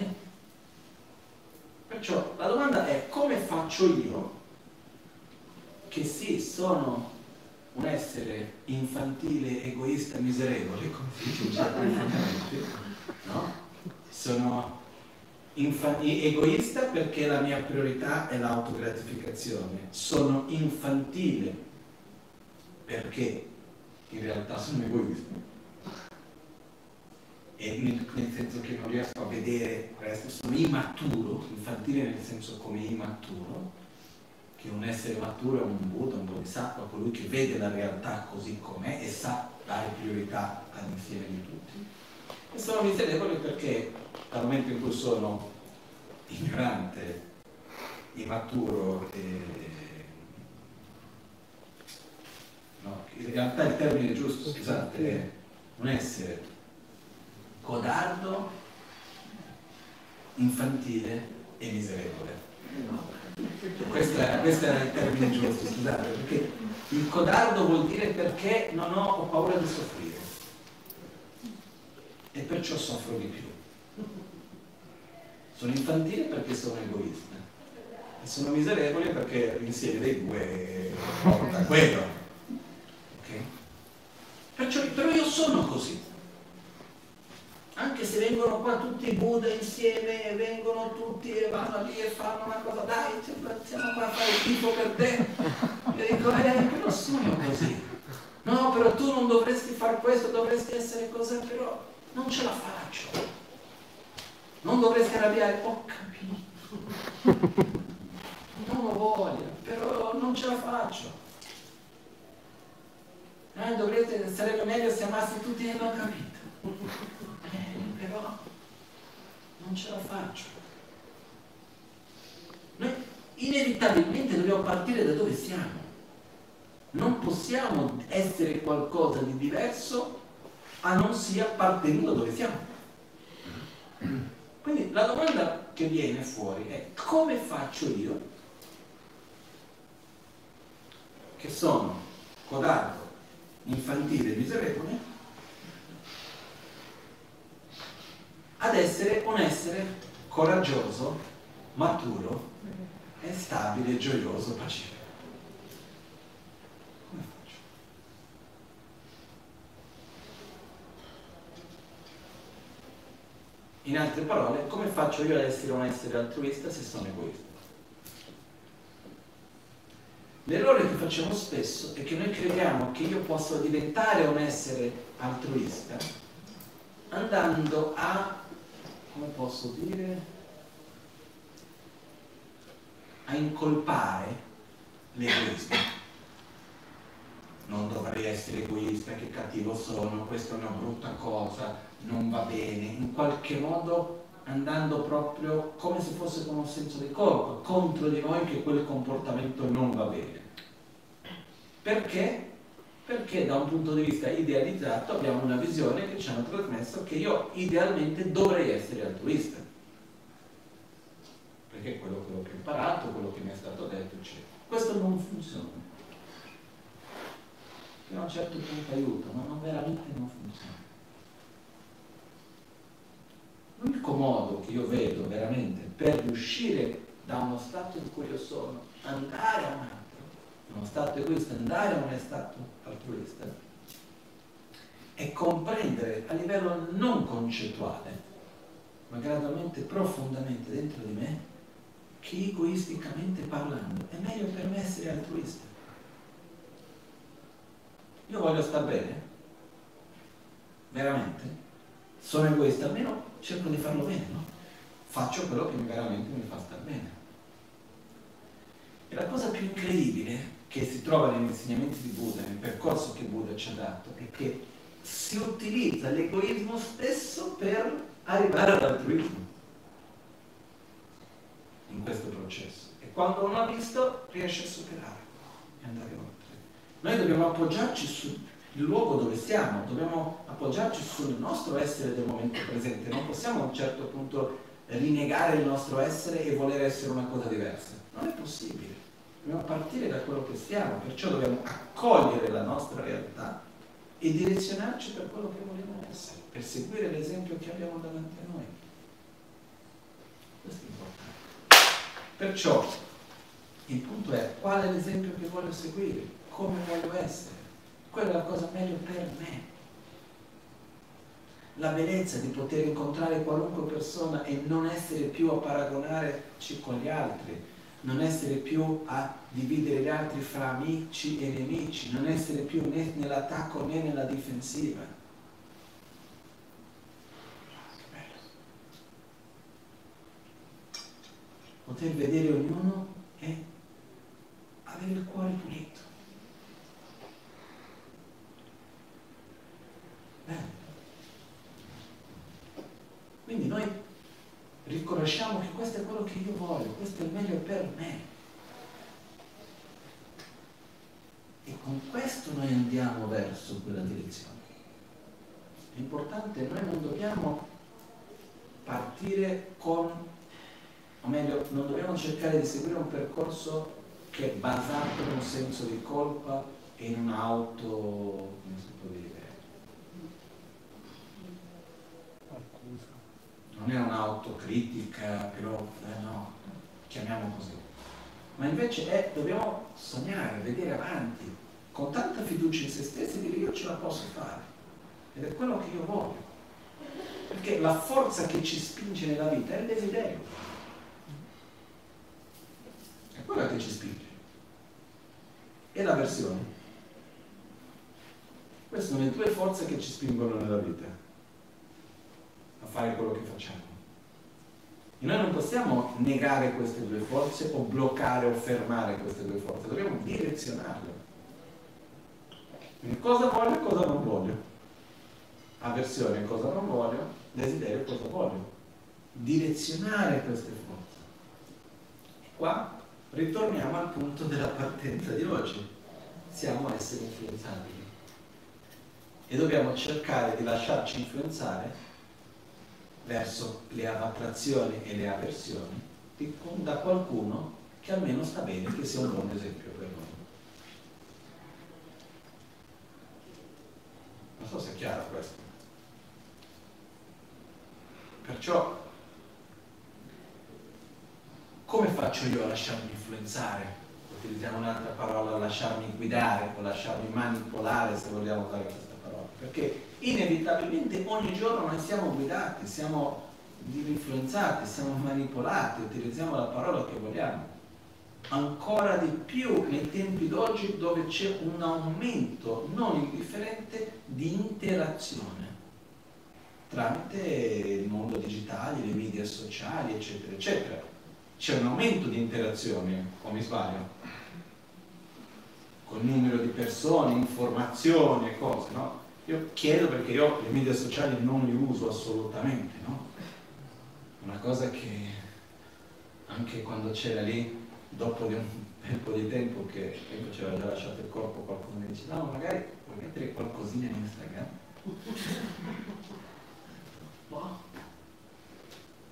Perciò la domanda è come faccio io, che sì, sono un essere infantile, egoista, miserevole, come si dice no? Sono egoista perché la mia priorità è l'autogratificazione, sono infantile perché in realtà sono egoista e nel, nel, senso che non riesco a vedere questo, sono immaturo, infantile nel senso come immaturo, che un essere maturo è un Buddha, un Bodhisattva, colui che vede la realtà così com'è e sa dare priorità all'insieme di tutti. E sono miserevole perché dal momento in cui sono ignorante, immaturo e... No, in realtà il termine giusto, scusate, è un essere codardo, infantile e miserevole. Questo era, il termine giusto, scusate, perché il codardo vuol dire perché non ho, ho paura di soffrire e perciò soffro di più. Sono infantile perché sono egoista e sono miserevole perché l'insieme dei due porta quello. Okay? Perciò, però io sono così anche se vengono qua tutti i Buddha insieme, vengono tutti e vanno lì e fanno una cosa, dai, siamo qua a fare il tifo per te. Io dico, eh, però sono così. No, però tu non dovresti fare questo, dovresti essere così, però non ce la faccio. Non dovresti arrabbiare, ho capito. Non ho voglia, però non ce la faccio. eh, dovrete, sarebbe meglio se amassi tutti e non capito. Però non ce la faccio. Noi inevitabilmente dobbiamo partire da dove siamo. Non possiamo essere qualcosa di diverso a non sia da dove siamo. Quindi la domanda che viene fuori è come faccio io, che sono codardo, infantile, miserevole, ad essere un essere coraggioso, maturo e stabile, gioioso, pacifico. Come faccio? In altre parole, come faccio io ad essere un essere altruista se sono egoista? L'errore che facciamo spesso è che noi crediamo che io possa diventare un essere altruista andando a, come posso dire, a incolpare l'egoismo. Non dovrei essere egoista, che cattivo sono, questa è una brutta cosa, non va bene. In qualche modo andando proprio come se fosse con un senso di colpa contro di noi che quel comportamento non va bene. Perché? Perché da un punto di vista idealizzato abbiamo una visione che ci hanno trasmesso che io idealmente dovrei essere altruista perché è quello che ho imparato, quello che mi è stato detto, eccetera. Questo non funziona. Fino a un certo punto aiuta, ma non veramente non funziona. L'unico modo che io vedo veramente per riuscire da uno stato in cui io sono, andare a un altro, uno stato egoista, andare a uno stato altruista, è comprendere a livello non concettuale, ma gradualmente, profondamente dentro di me, che egoisticamente parlando è meglio per me essere altruista. Io voglio star bene, veramente, sono egoista, almeno cerco di farlo bene, no? Faccio quello che veramente mi fa star bene. E la cosa più incredibile che si trova negli insegnamenti di Buddha, nel percorso che Buddha ci ha dato, è che si utilizza l'egoismo stesso per arrivare all'altruismo in questo processo e quando non ha visto riesce a superare e andare oltre. Noi dobbiamo appoggiarci sul luogo dove siamo, dobbiamo appoggiarci sul nostro essere del momento presente, non possiamo a un certo punto rinnegare il nostro essere e voler essere una cosa diversa, non è possibile. Dobbiamo partire da quello che siamo, perciò dobbiamo accogliere la nostra realtà e direzionarci per quello che vogliamo essere, per seguire l'esempio che abbiamo davanti a noi. Questo è importante. Perciò il punto è qual è l'esempio che voglio seguire, come voglio essere. Quella è la cosa meglio per me. La bellezza di poter incontrare qualunque persona e non essere più a paragonarci con gli altri, non essere più a dividere gli altri fra amici e nemici, non essere più né nell'attacco né nella difensiva poter vedere ognuno e avere il cuore pulito. Bene. Quindi noi riconosciamo che questo è quello che io voglio, questo è il meglio per me. E con questo noi andiamo verso quella direzione. È importante, noi non dobbiamo partire con o meglio, non dobbiamo cercare di seguire un percorso che è basato in un senso di colpa e in un'auto, come si può dire? Non è un'autocritica, però, eh, no, chiamiamo così. Ma invece è, dobbiamo sognare, vedere avanti, con tanta fiducia in se stessi dire io ce la posso fare. Ed è quello che io voglio. Perché la forza che ci spinge nella vita è il desiderio quella che ci spinge. E l'avversione. Queste sono le due forze che ci spingono nella vita fare quello che facciamo. E noi non possiamo negare queste due forze o bloccare o fermare queste due forze, dobbiamo direzionarle. Quindi cosa voglio e cosa non voglio. Avversione cosa non voglio, desiderio cosa voglio. Direzionare queste forze. Qua ritorniamo al punto della partenza di oggi. Siamo esseri influenzabili. E dobbiamo cercare di lasciarci influenzare verso le attrazioni e le avversioni da qualcuno che almeno sta bene, che sia un buon esempio per noi. Non so se è chiaro questo. Perciò, come faccio io a lasciarmi influenzare? Utilizziamo un'altra parola, lasciarmi guidare o lasciarmi manipolare, se vogliamo usare questa parola. Perché inevitabilmente ogni giorno noi siamo guidati, siamo influenzati, siamo manipolati, utilizziamo la parola che vogliamo. Ancora di più nei tempi d'oggi dove c'è un aumento non indifferente di interazione tramite il mondo digitale, le media sociali, eccetera, eccetera. C'è un aumento di interazione, o mi sbaglio? Con numero di persone, informazioni e cose, no? Io chiedo perché io le media sociali non li uso assolutamente, no? Una cosa che anche quando c'era lì, dopo un bel po' di tempo che io ci aveva già lasciato il corpo, qualcuno mi dice no, magari puoi mettere qualcosina in Instagram? Boh,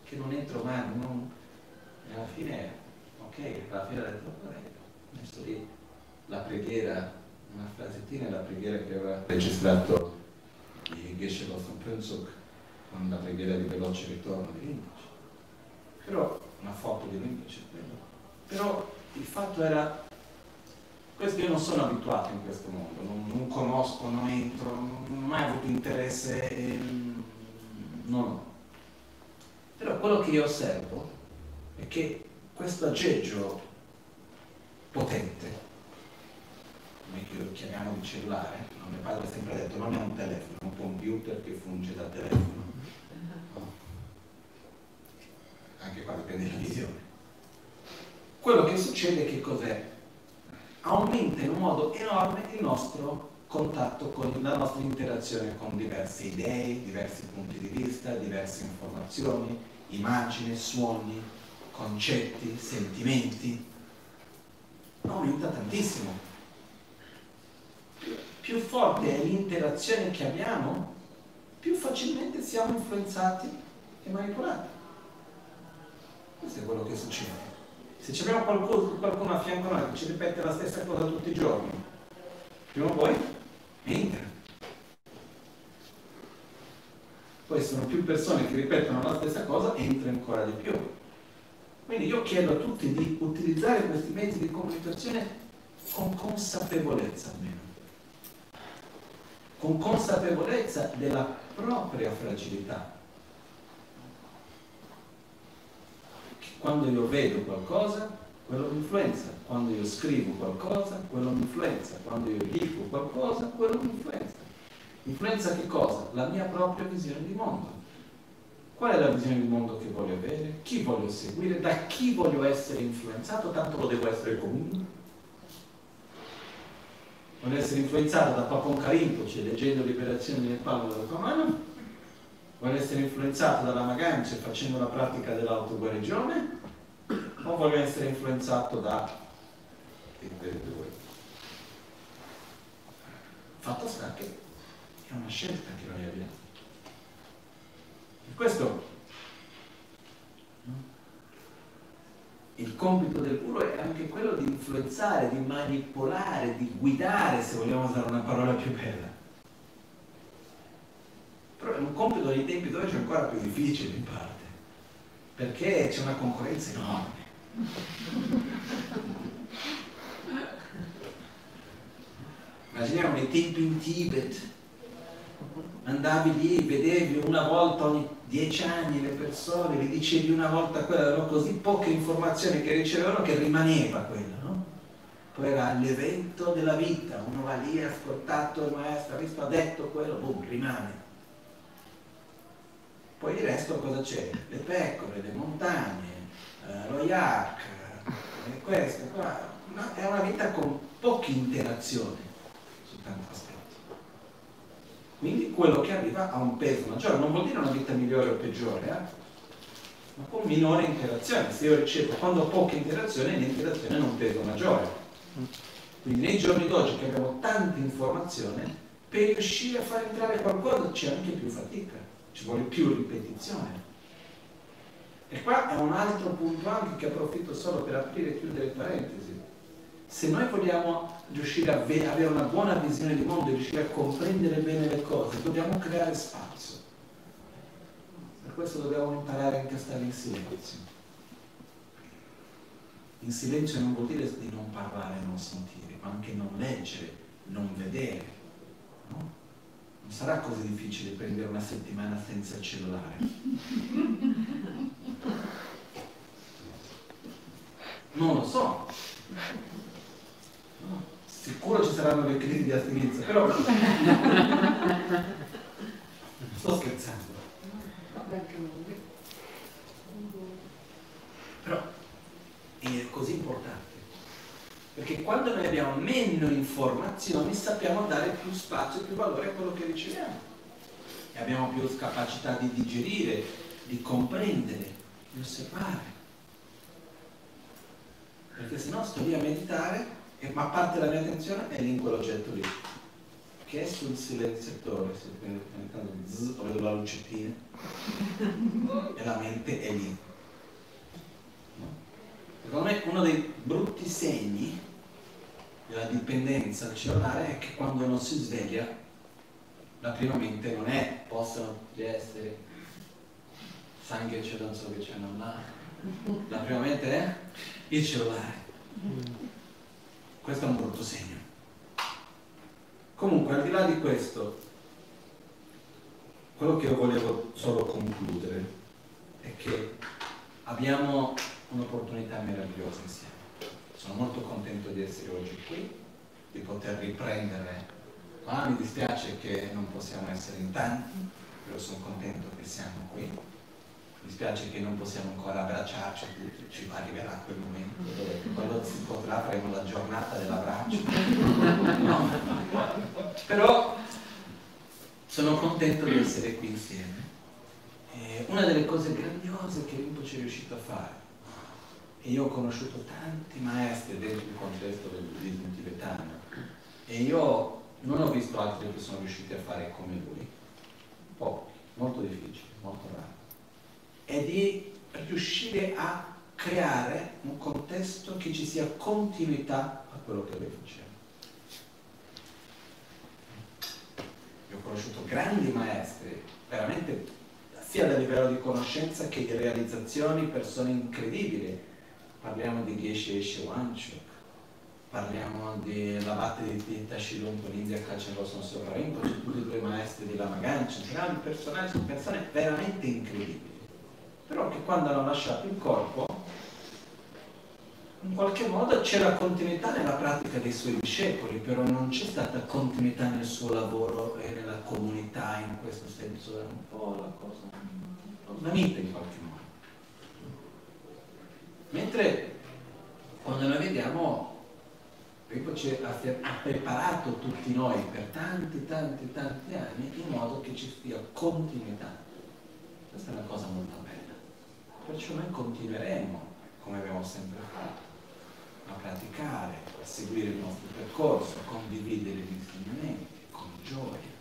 che non entro mai, non... e alla fine, ok, alla fine ho detto, ho messo lì la preghiera una frasettina è la preghiera che aveva registrato Geshe Losson Prinzuk con la preghiera di veloce ritorno di Rinpoche. Però una foto di Rinpoche, però il fatto era questo io non sono abituato in questo mondo, non, non conosco, non entro, non, non ho mai avuto interesse, ehm, non ho. Però quello che io osservo è che questo aggeggio potente come lo chiamiamo di cellulare, no? mio padre ha sempre detto non è un telefono, è un computer che funge da telefono. No? Anche qua dipende dalla visione. Quello che succede che cos'è? Aumenta in un modo enorme il nostro contatto con la nostra interazione con diverse idee, diversi punti di vista, diverse informazioni, immagini, suoni, concetti, sentimenti. Aumenta tantissimo più forte è l'interazione che abbiamo, più facilmente siamo influenzati e manipolati. Questo è quello che succede. Se abbiamo qualcuno, qualcuno a fianco a noi che ci ripete la stessa cosa tutti i giorni, prima o poi entra. Poi sono più persone che ripetono la stessa cosa, entra ancora di più. Quindi io chiedo a tutti di utilizzare questi mezzi di comunicazione con consapevolezza almeno con consapevolezza della propria fragilità. Quando io vedo qualcosa, quello mi influenza. Quando io scrivo qualcosa, quello mi influenza. Quando io dico qualcosa, quello mi influenza. Influenza che cosa? La mia propria visione di mondo. Qual è la visione di mondo che voglio avere? Chi voglio seguire? Da chi voglio essere influenzato? Tanto lo devo essere comunque non essere influenzato da Papon Carinpoce leggendo Liberazione nel palmo della mano, vuole essere influenzato dalla Magancia facendo la pratica dell'autoguarigione, o voglio essere influenzato da due. Fatto sta che è una scelta che noi abbiamo. E questo il compito del guru è anche quello di influenzare, di manipolare, di guidare, se vogliamo usare una parola più bella. Però è un compito nei tempi d'oggi ancora più difficile in parte, perché c'è una concorrenza enorme. Immaginiamo nei tempi in Tibet, andavi lì, vedevi una volta ogni dieci anni le persone, gli dicevi una volta quella, avevano così poche informazioni che ricevevano che rimaneva quella, no? Poi era l'evento della vita, uno va lì, ha ascoltato il maestro, ha visto, ha detto quello, boom, rimane. Poi il resto cosa c'è? Le pecore, le montagne, eh, lo yak, eh, questo, qua. No, è una vita con poche interazioni su tanti aspetti. Quindi quello che arriva ha un peso maggiore, non vuol dire una vita migliore o peggiore, eh? ma con minore interazione. Se io ricevo quando ho poche interazioni, l'interazione ha un peso maggiore. Quindi nei giorni d'oggi che abbiamo tanta informazione, per riuscire a far entrare qualcosa c'è anche più fatica, ci vuole più ripetizione. E qua è un altro punto anche che approfitto solo per aprire e chiudere parentesi. Se noi vogliamo riuscire a avere una buona visione di mondo e riuscire a comprendere bene le cose, dobbiamo creare spazio. Per questo dobbiamo imparare anche a stare in silenzio. In silenzio non vuol dire di non parlare, non sentire, ma anche non leggere, non vedere. No? Non sarà così difficile prendere una settimana senza il cellulare. Non lo so. Sicuro ci saranno le crisi di astinenza, però... Sto scherzando. Però è così importante. Perché quando noi abbiamo meno informazioni sappiamo dare più spazio e più valore a quello che riceviamo. E abbiamo più capacità di digerire, di comprendere, di osservare. Perché se no sto lì a meditare, ma parte la mia attenzione è in quell'oggetto lì, che è sul silenziatore, zzz, vedo la lucettina, e la mente è lì. Secondo me uno dei brutti segni della dipendenza al cellulare è che quando non si sveglia la prima mente non è possono essere sangue c'è non so che c'è non là la prima mente è il cellulare questo è un brutto segno comunque al di là di questo quello che io volevo solo concludere è che abbiamo un'opportunità meravigliosa insieme sono molto contento di essere oggi qui, di poter riprendere. Ma mi dispiace che non possiamo essere in tanti, però sono contento che siamo qui. Mi dispiace che non possiamo ancora abbracciarci, ci arriverà quel momento dove quando si potrà faremo la giornata dell'abbraccio. No. Però sono contento di essere qui insieme. E una delle cose grandiose che Rinpoche è riuscito a fare e io ho conosciuto tanti maestri dentro il contesto del buddismo tibetano e io non ho visto altri che sono riusciti a fare come lui, pochi, molto difficile, molto raro, è di riuscire a creare un contesto che ci sia continuità a quello che lui faceva. Io ho conosciuto grandi maestri, veramente sia a livello di conoscenza che di realizzazioni, persone incredibili, parliamo di Geshe Eshe Wanchuk, parliamo dell'abate di Tashilun con India Kachenro sono sopra tutti i due maestri di Lama Ganchen, grandi personaggi, persone veramente incredibili, però che quando hanno lasciato il corpo in qualche modo c'era continuità nella pratica dei suoi discepoli, però non c'è stata continuità nel suo lavoro e nella comunità in questo senso, era un po' la cosa, svanita in qualche modo. Mentre quando noi vediamo, Rinpoche ha, ha preparato tutti noi per tanti, tanti, tanti anni in modo che ci sia continuità. Questa è una cosa molto. Perciò noi continueremo, come abbiamo sempre fatto, a praticare, a seguire il nostro percorso, a condividere gli insegnamenti con gioia.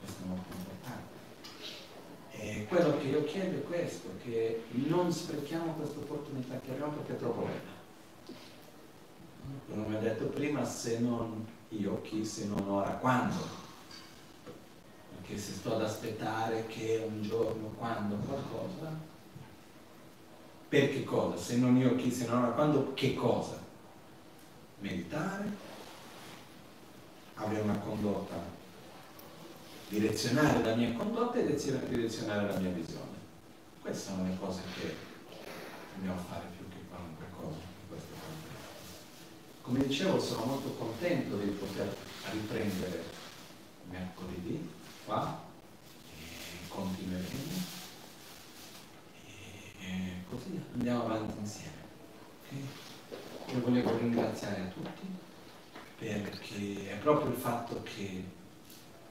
Questo è molto importante. E quello che io chiedo è questo, che non sprechiamo questa opportunità che abbiamo perché è troppo bella. Come ho detto prima, se non io, chi, se non ora, quando? Perché se sto ad aspettare che un giorno, quando, qualcosa, per che cosa? Se non io, chi, se non quando, che cosa? Meditare, avere una condotta direzionare la mia condotta e direzionare la mia visione. Queste sono le cose che dobbiamo fare più che qualunque cosa in questo contesto. Come dicevo, sono molto contento di poter riprendere mercoledì qua e continueremo così andiamo avanti insieme. Okay? Io volevo ringraziare tutti perché è proprio il fatto che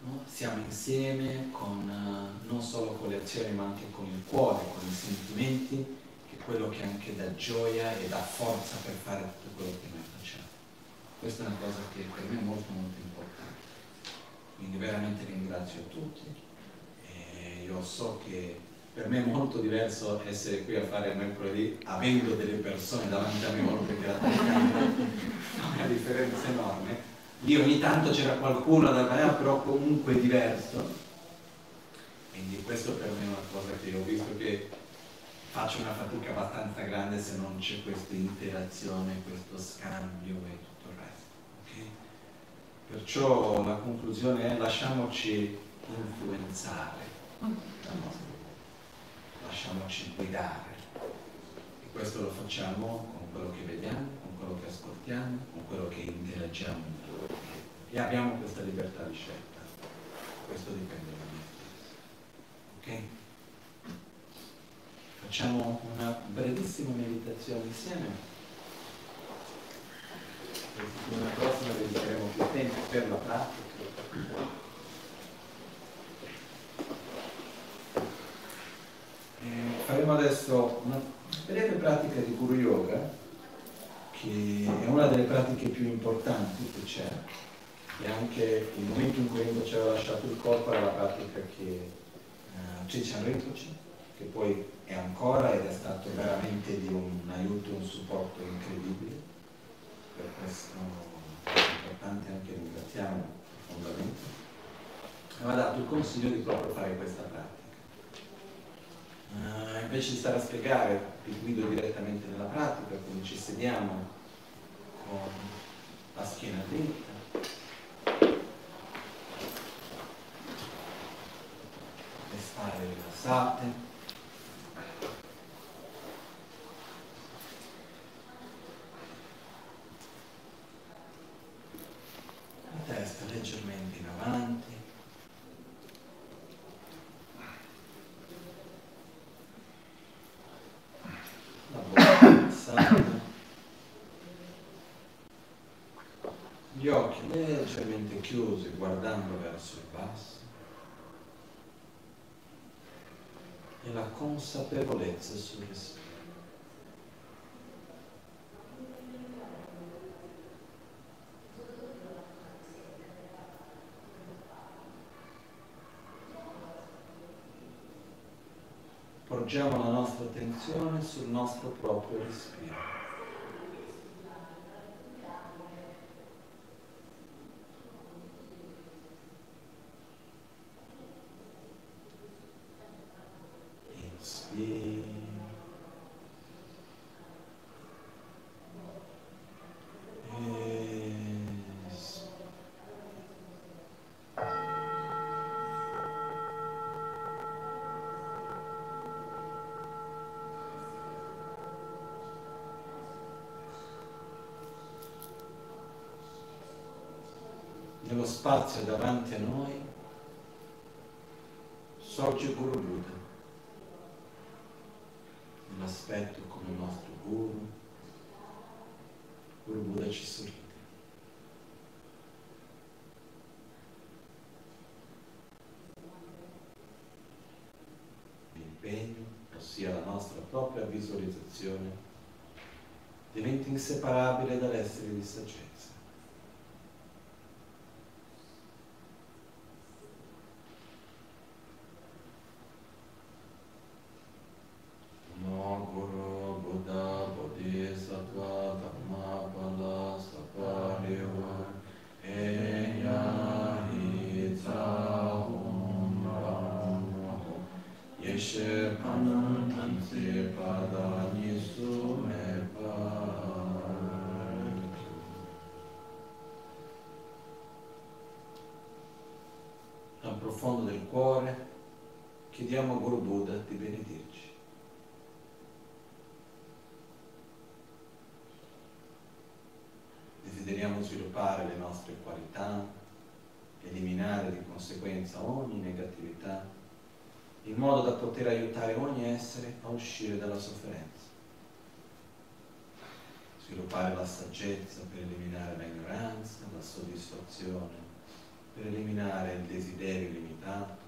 no? siamo insieme con, uh, non solo con le azioni ma anche con il cuore, con i sentimenti, che è quello che anche dà gioia e dà forza per fare tutto quello che noi facciamo. Questa è una cosa che per me è molto molto importante. Quindi veramente ringrazio tutti. E io so che per me è molto diverso essere qui a fare mercoledì avendo delle persone davanti a me oltre che la telecamera, è una differenza enorme. Lì ogni tanto c'era qualcuno da me, però comunque diverso. Quindi questo per me è una cosa che ho visto che faccio una fatica abbastanza grande se non c'è questa interazione, questo scambio e tutto il resto. Okay? Perciò la conclusione è lasciamoci influenzare lasciamoci guidare. E questo lo facciamo con quello che vediamo, con quello che ascoltiamo, con quello che interagiamo. E abbiamo questa libertà di scelta. Questo dipende da noi. Ok? Facciamo una brevissima meditazione insieme. La prossima dedicheremo più tempo per la pratica. Faremo adesso una breve pratica di Guru Yoga, che è una delle pratiche più importanti che c'è, e anche il momento in cui ci aveva lasciato il corpo era la pratica che uh, Ciccian Rinpoche, che poi è ancora ed è stato veramente di un aiuto e un supporto incredibile. Per questo importante anche ringraziamo profondamente. Mi ha dato il consiglio di proprio fare questa pratica. Uh, invece di stare a spiegare, vi guido direttamente nella pratica, quindi ci sediamo con la schiena dritta. Le spalle rilassate. La testa leggermente in avanti. Leggermente chiusi guardando verso il basso e la consapevolezza sul respiro. porgiamo la nostra attenzione sul nostro proprio respiro. Spazio davanti a noi sorge Guru Buddha, un aspetto come il nostro Guru. Guru Buddha ci sorride. L'impegno, ossia la nostra propria visualizzazione, diventa inseparabile dall'essere di saggezza. Cuore chiediamo a Guru Buddha di benedirci. Desideriamo sviluppare le nostre qualità, eliminare di conseguenza ogni negatività, in modo da poter aiutare ogni essere a uscire dalla sofferenza. Sviluppare la saggezza per eliminare l'ignoranza, la soddisfazione, per eliminare il desiderio limitato,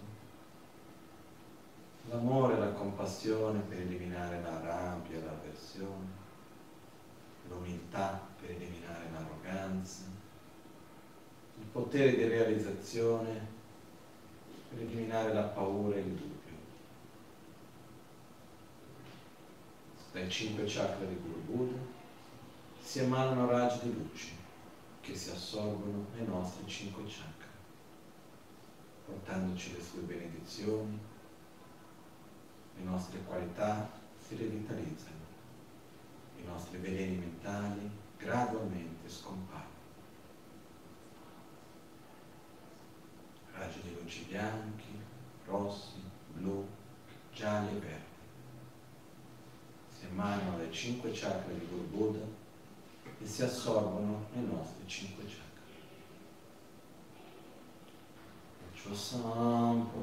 l'amore e la compassione per eliminare la rabbia l'avversione, l'umiltà per eliminare l'arroganza, il potere di realizzazione per eliminare la paura e il dubbio. Dai cinque chakra di Guru Buddha. Si emanano raggi di luce che si assorbono nei nostri cinque chakra, portandoci le sue benedizioni, le nostre qualità si rivitalizzano, i nostri veleni mentali gradualmente scompaiono. Raggi di luci bianchi, rossi, blu, gialli e verdi si emanano dai cinque chakra di Guru Buddha e si assorbono nei nostri cinque chakra. Sampulpa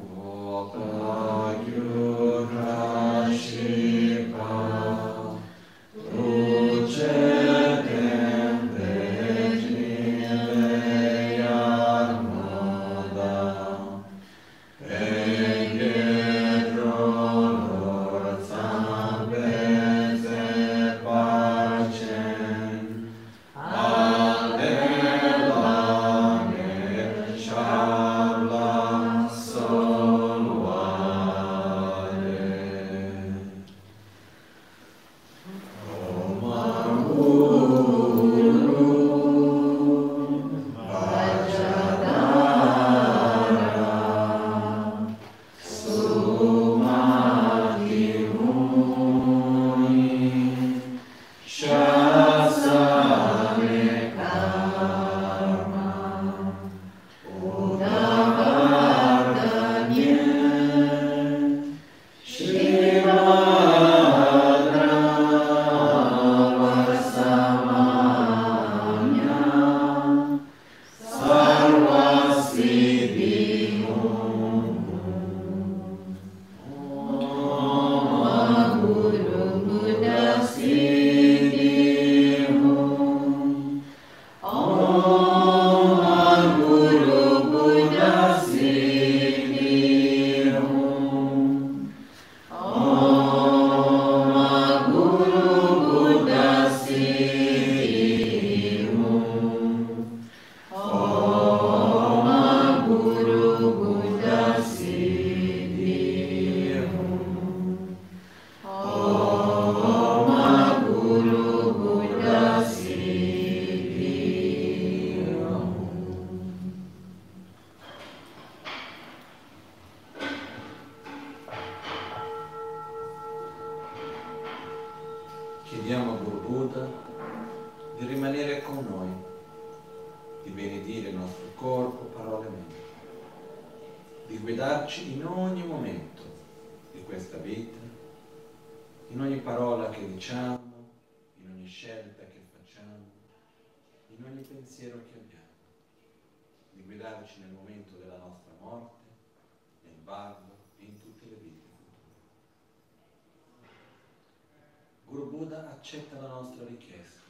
accetta la nostra richiesta.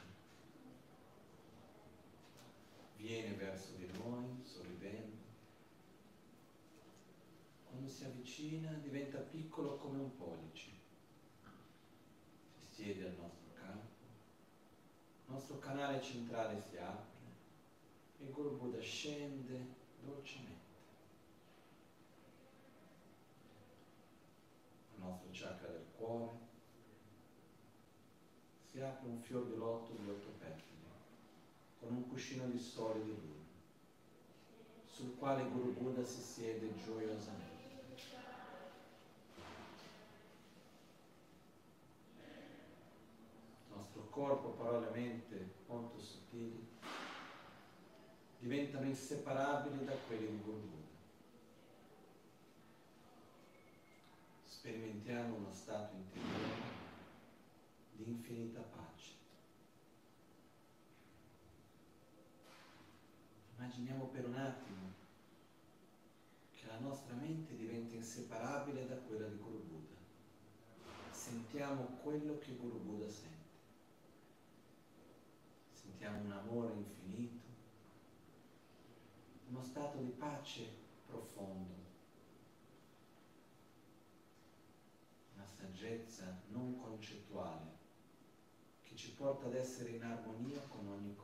Viene verso di noi sorridendo. Quando si avvicina diventa piccolo come un pollice. Si siede al nostro capo. Il nostro canale centrale si apre e Guru Buddha scende dolcemente. Il nostro chakra del cuore apre un fior di lotto di otto petali, con un cuscino di sole di luna, sul quale Guru Buddha si siede gioiosamente. Il nostro corpo, parole e mente molto sottili diventano inseparabili da quelli di Guru. Sperimentiamo uno stato interiore di infinita pace. Immaginiamo per un attimo che la nostra mente diventa inseparabile da quella di Guru Buddha. Sentiamo quello che Guru Buddha sente. Sentiamo un amore infinito, uno stato di pace profondo, una saggezza non concettuale porta ad essere in armonia con ogni cosa.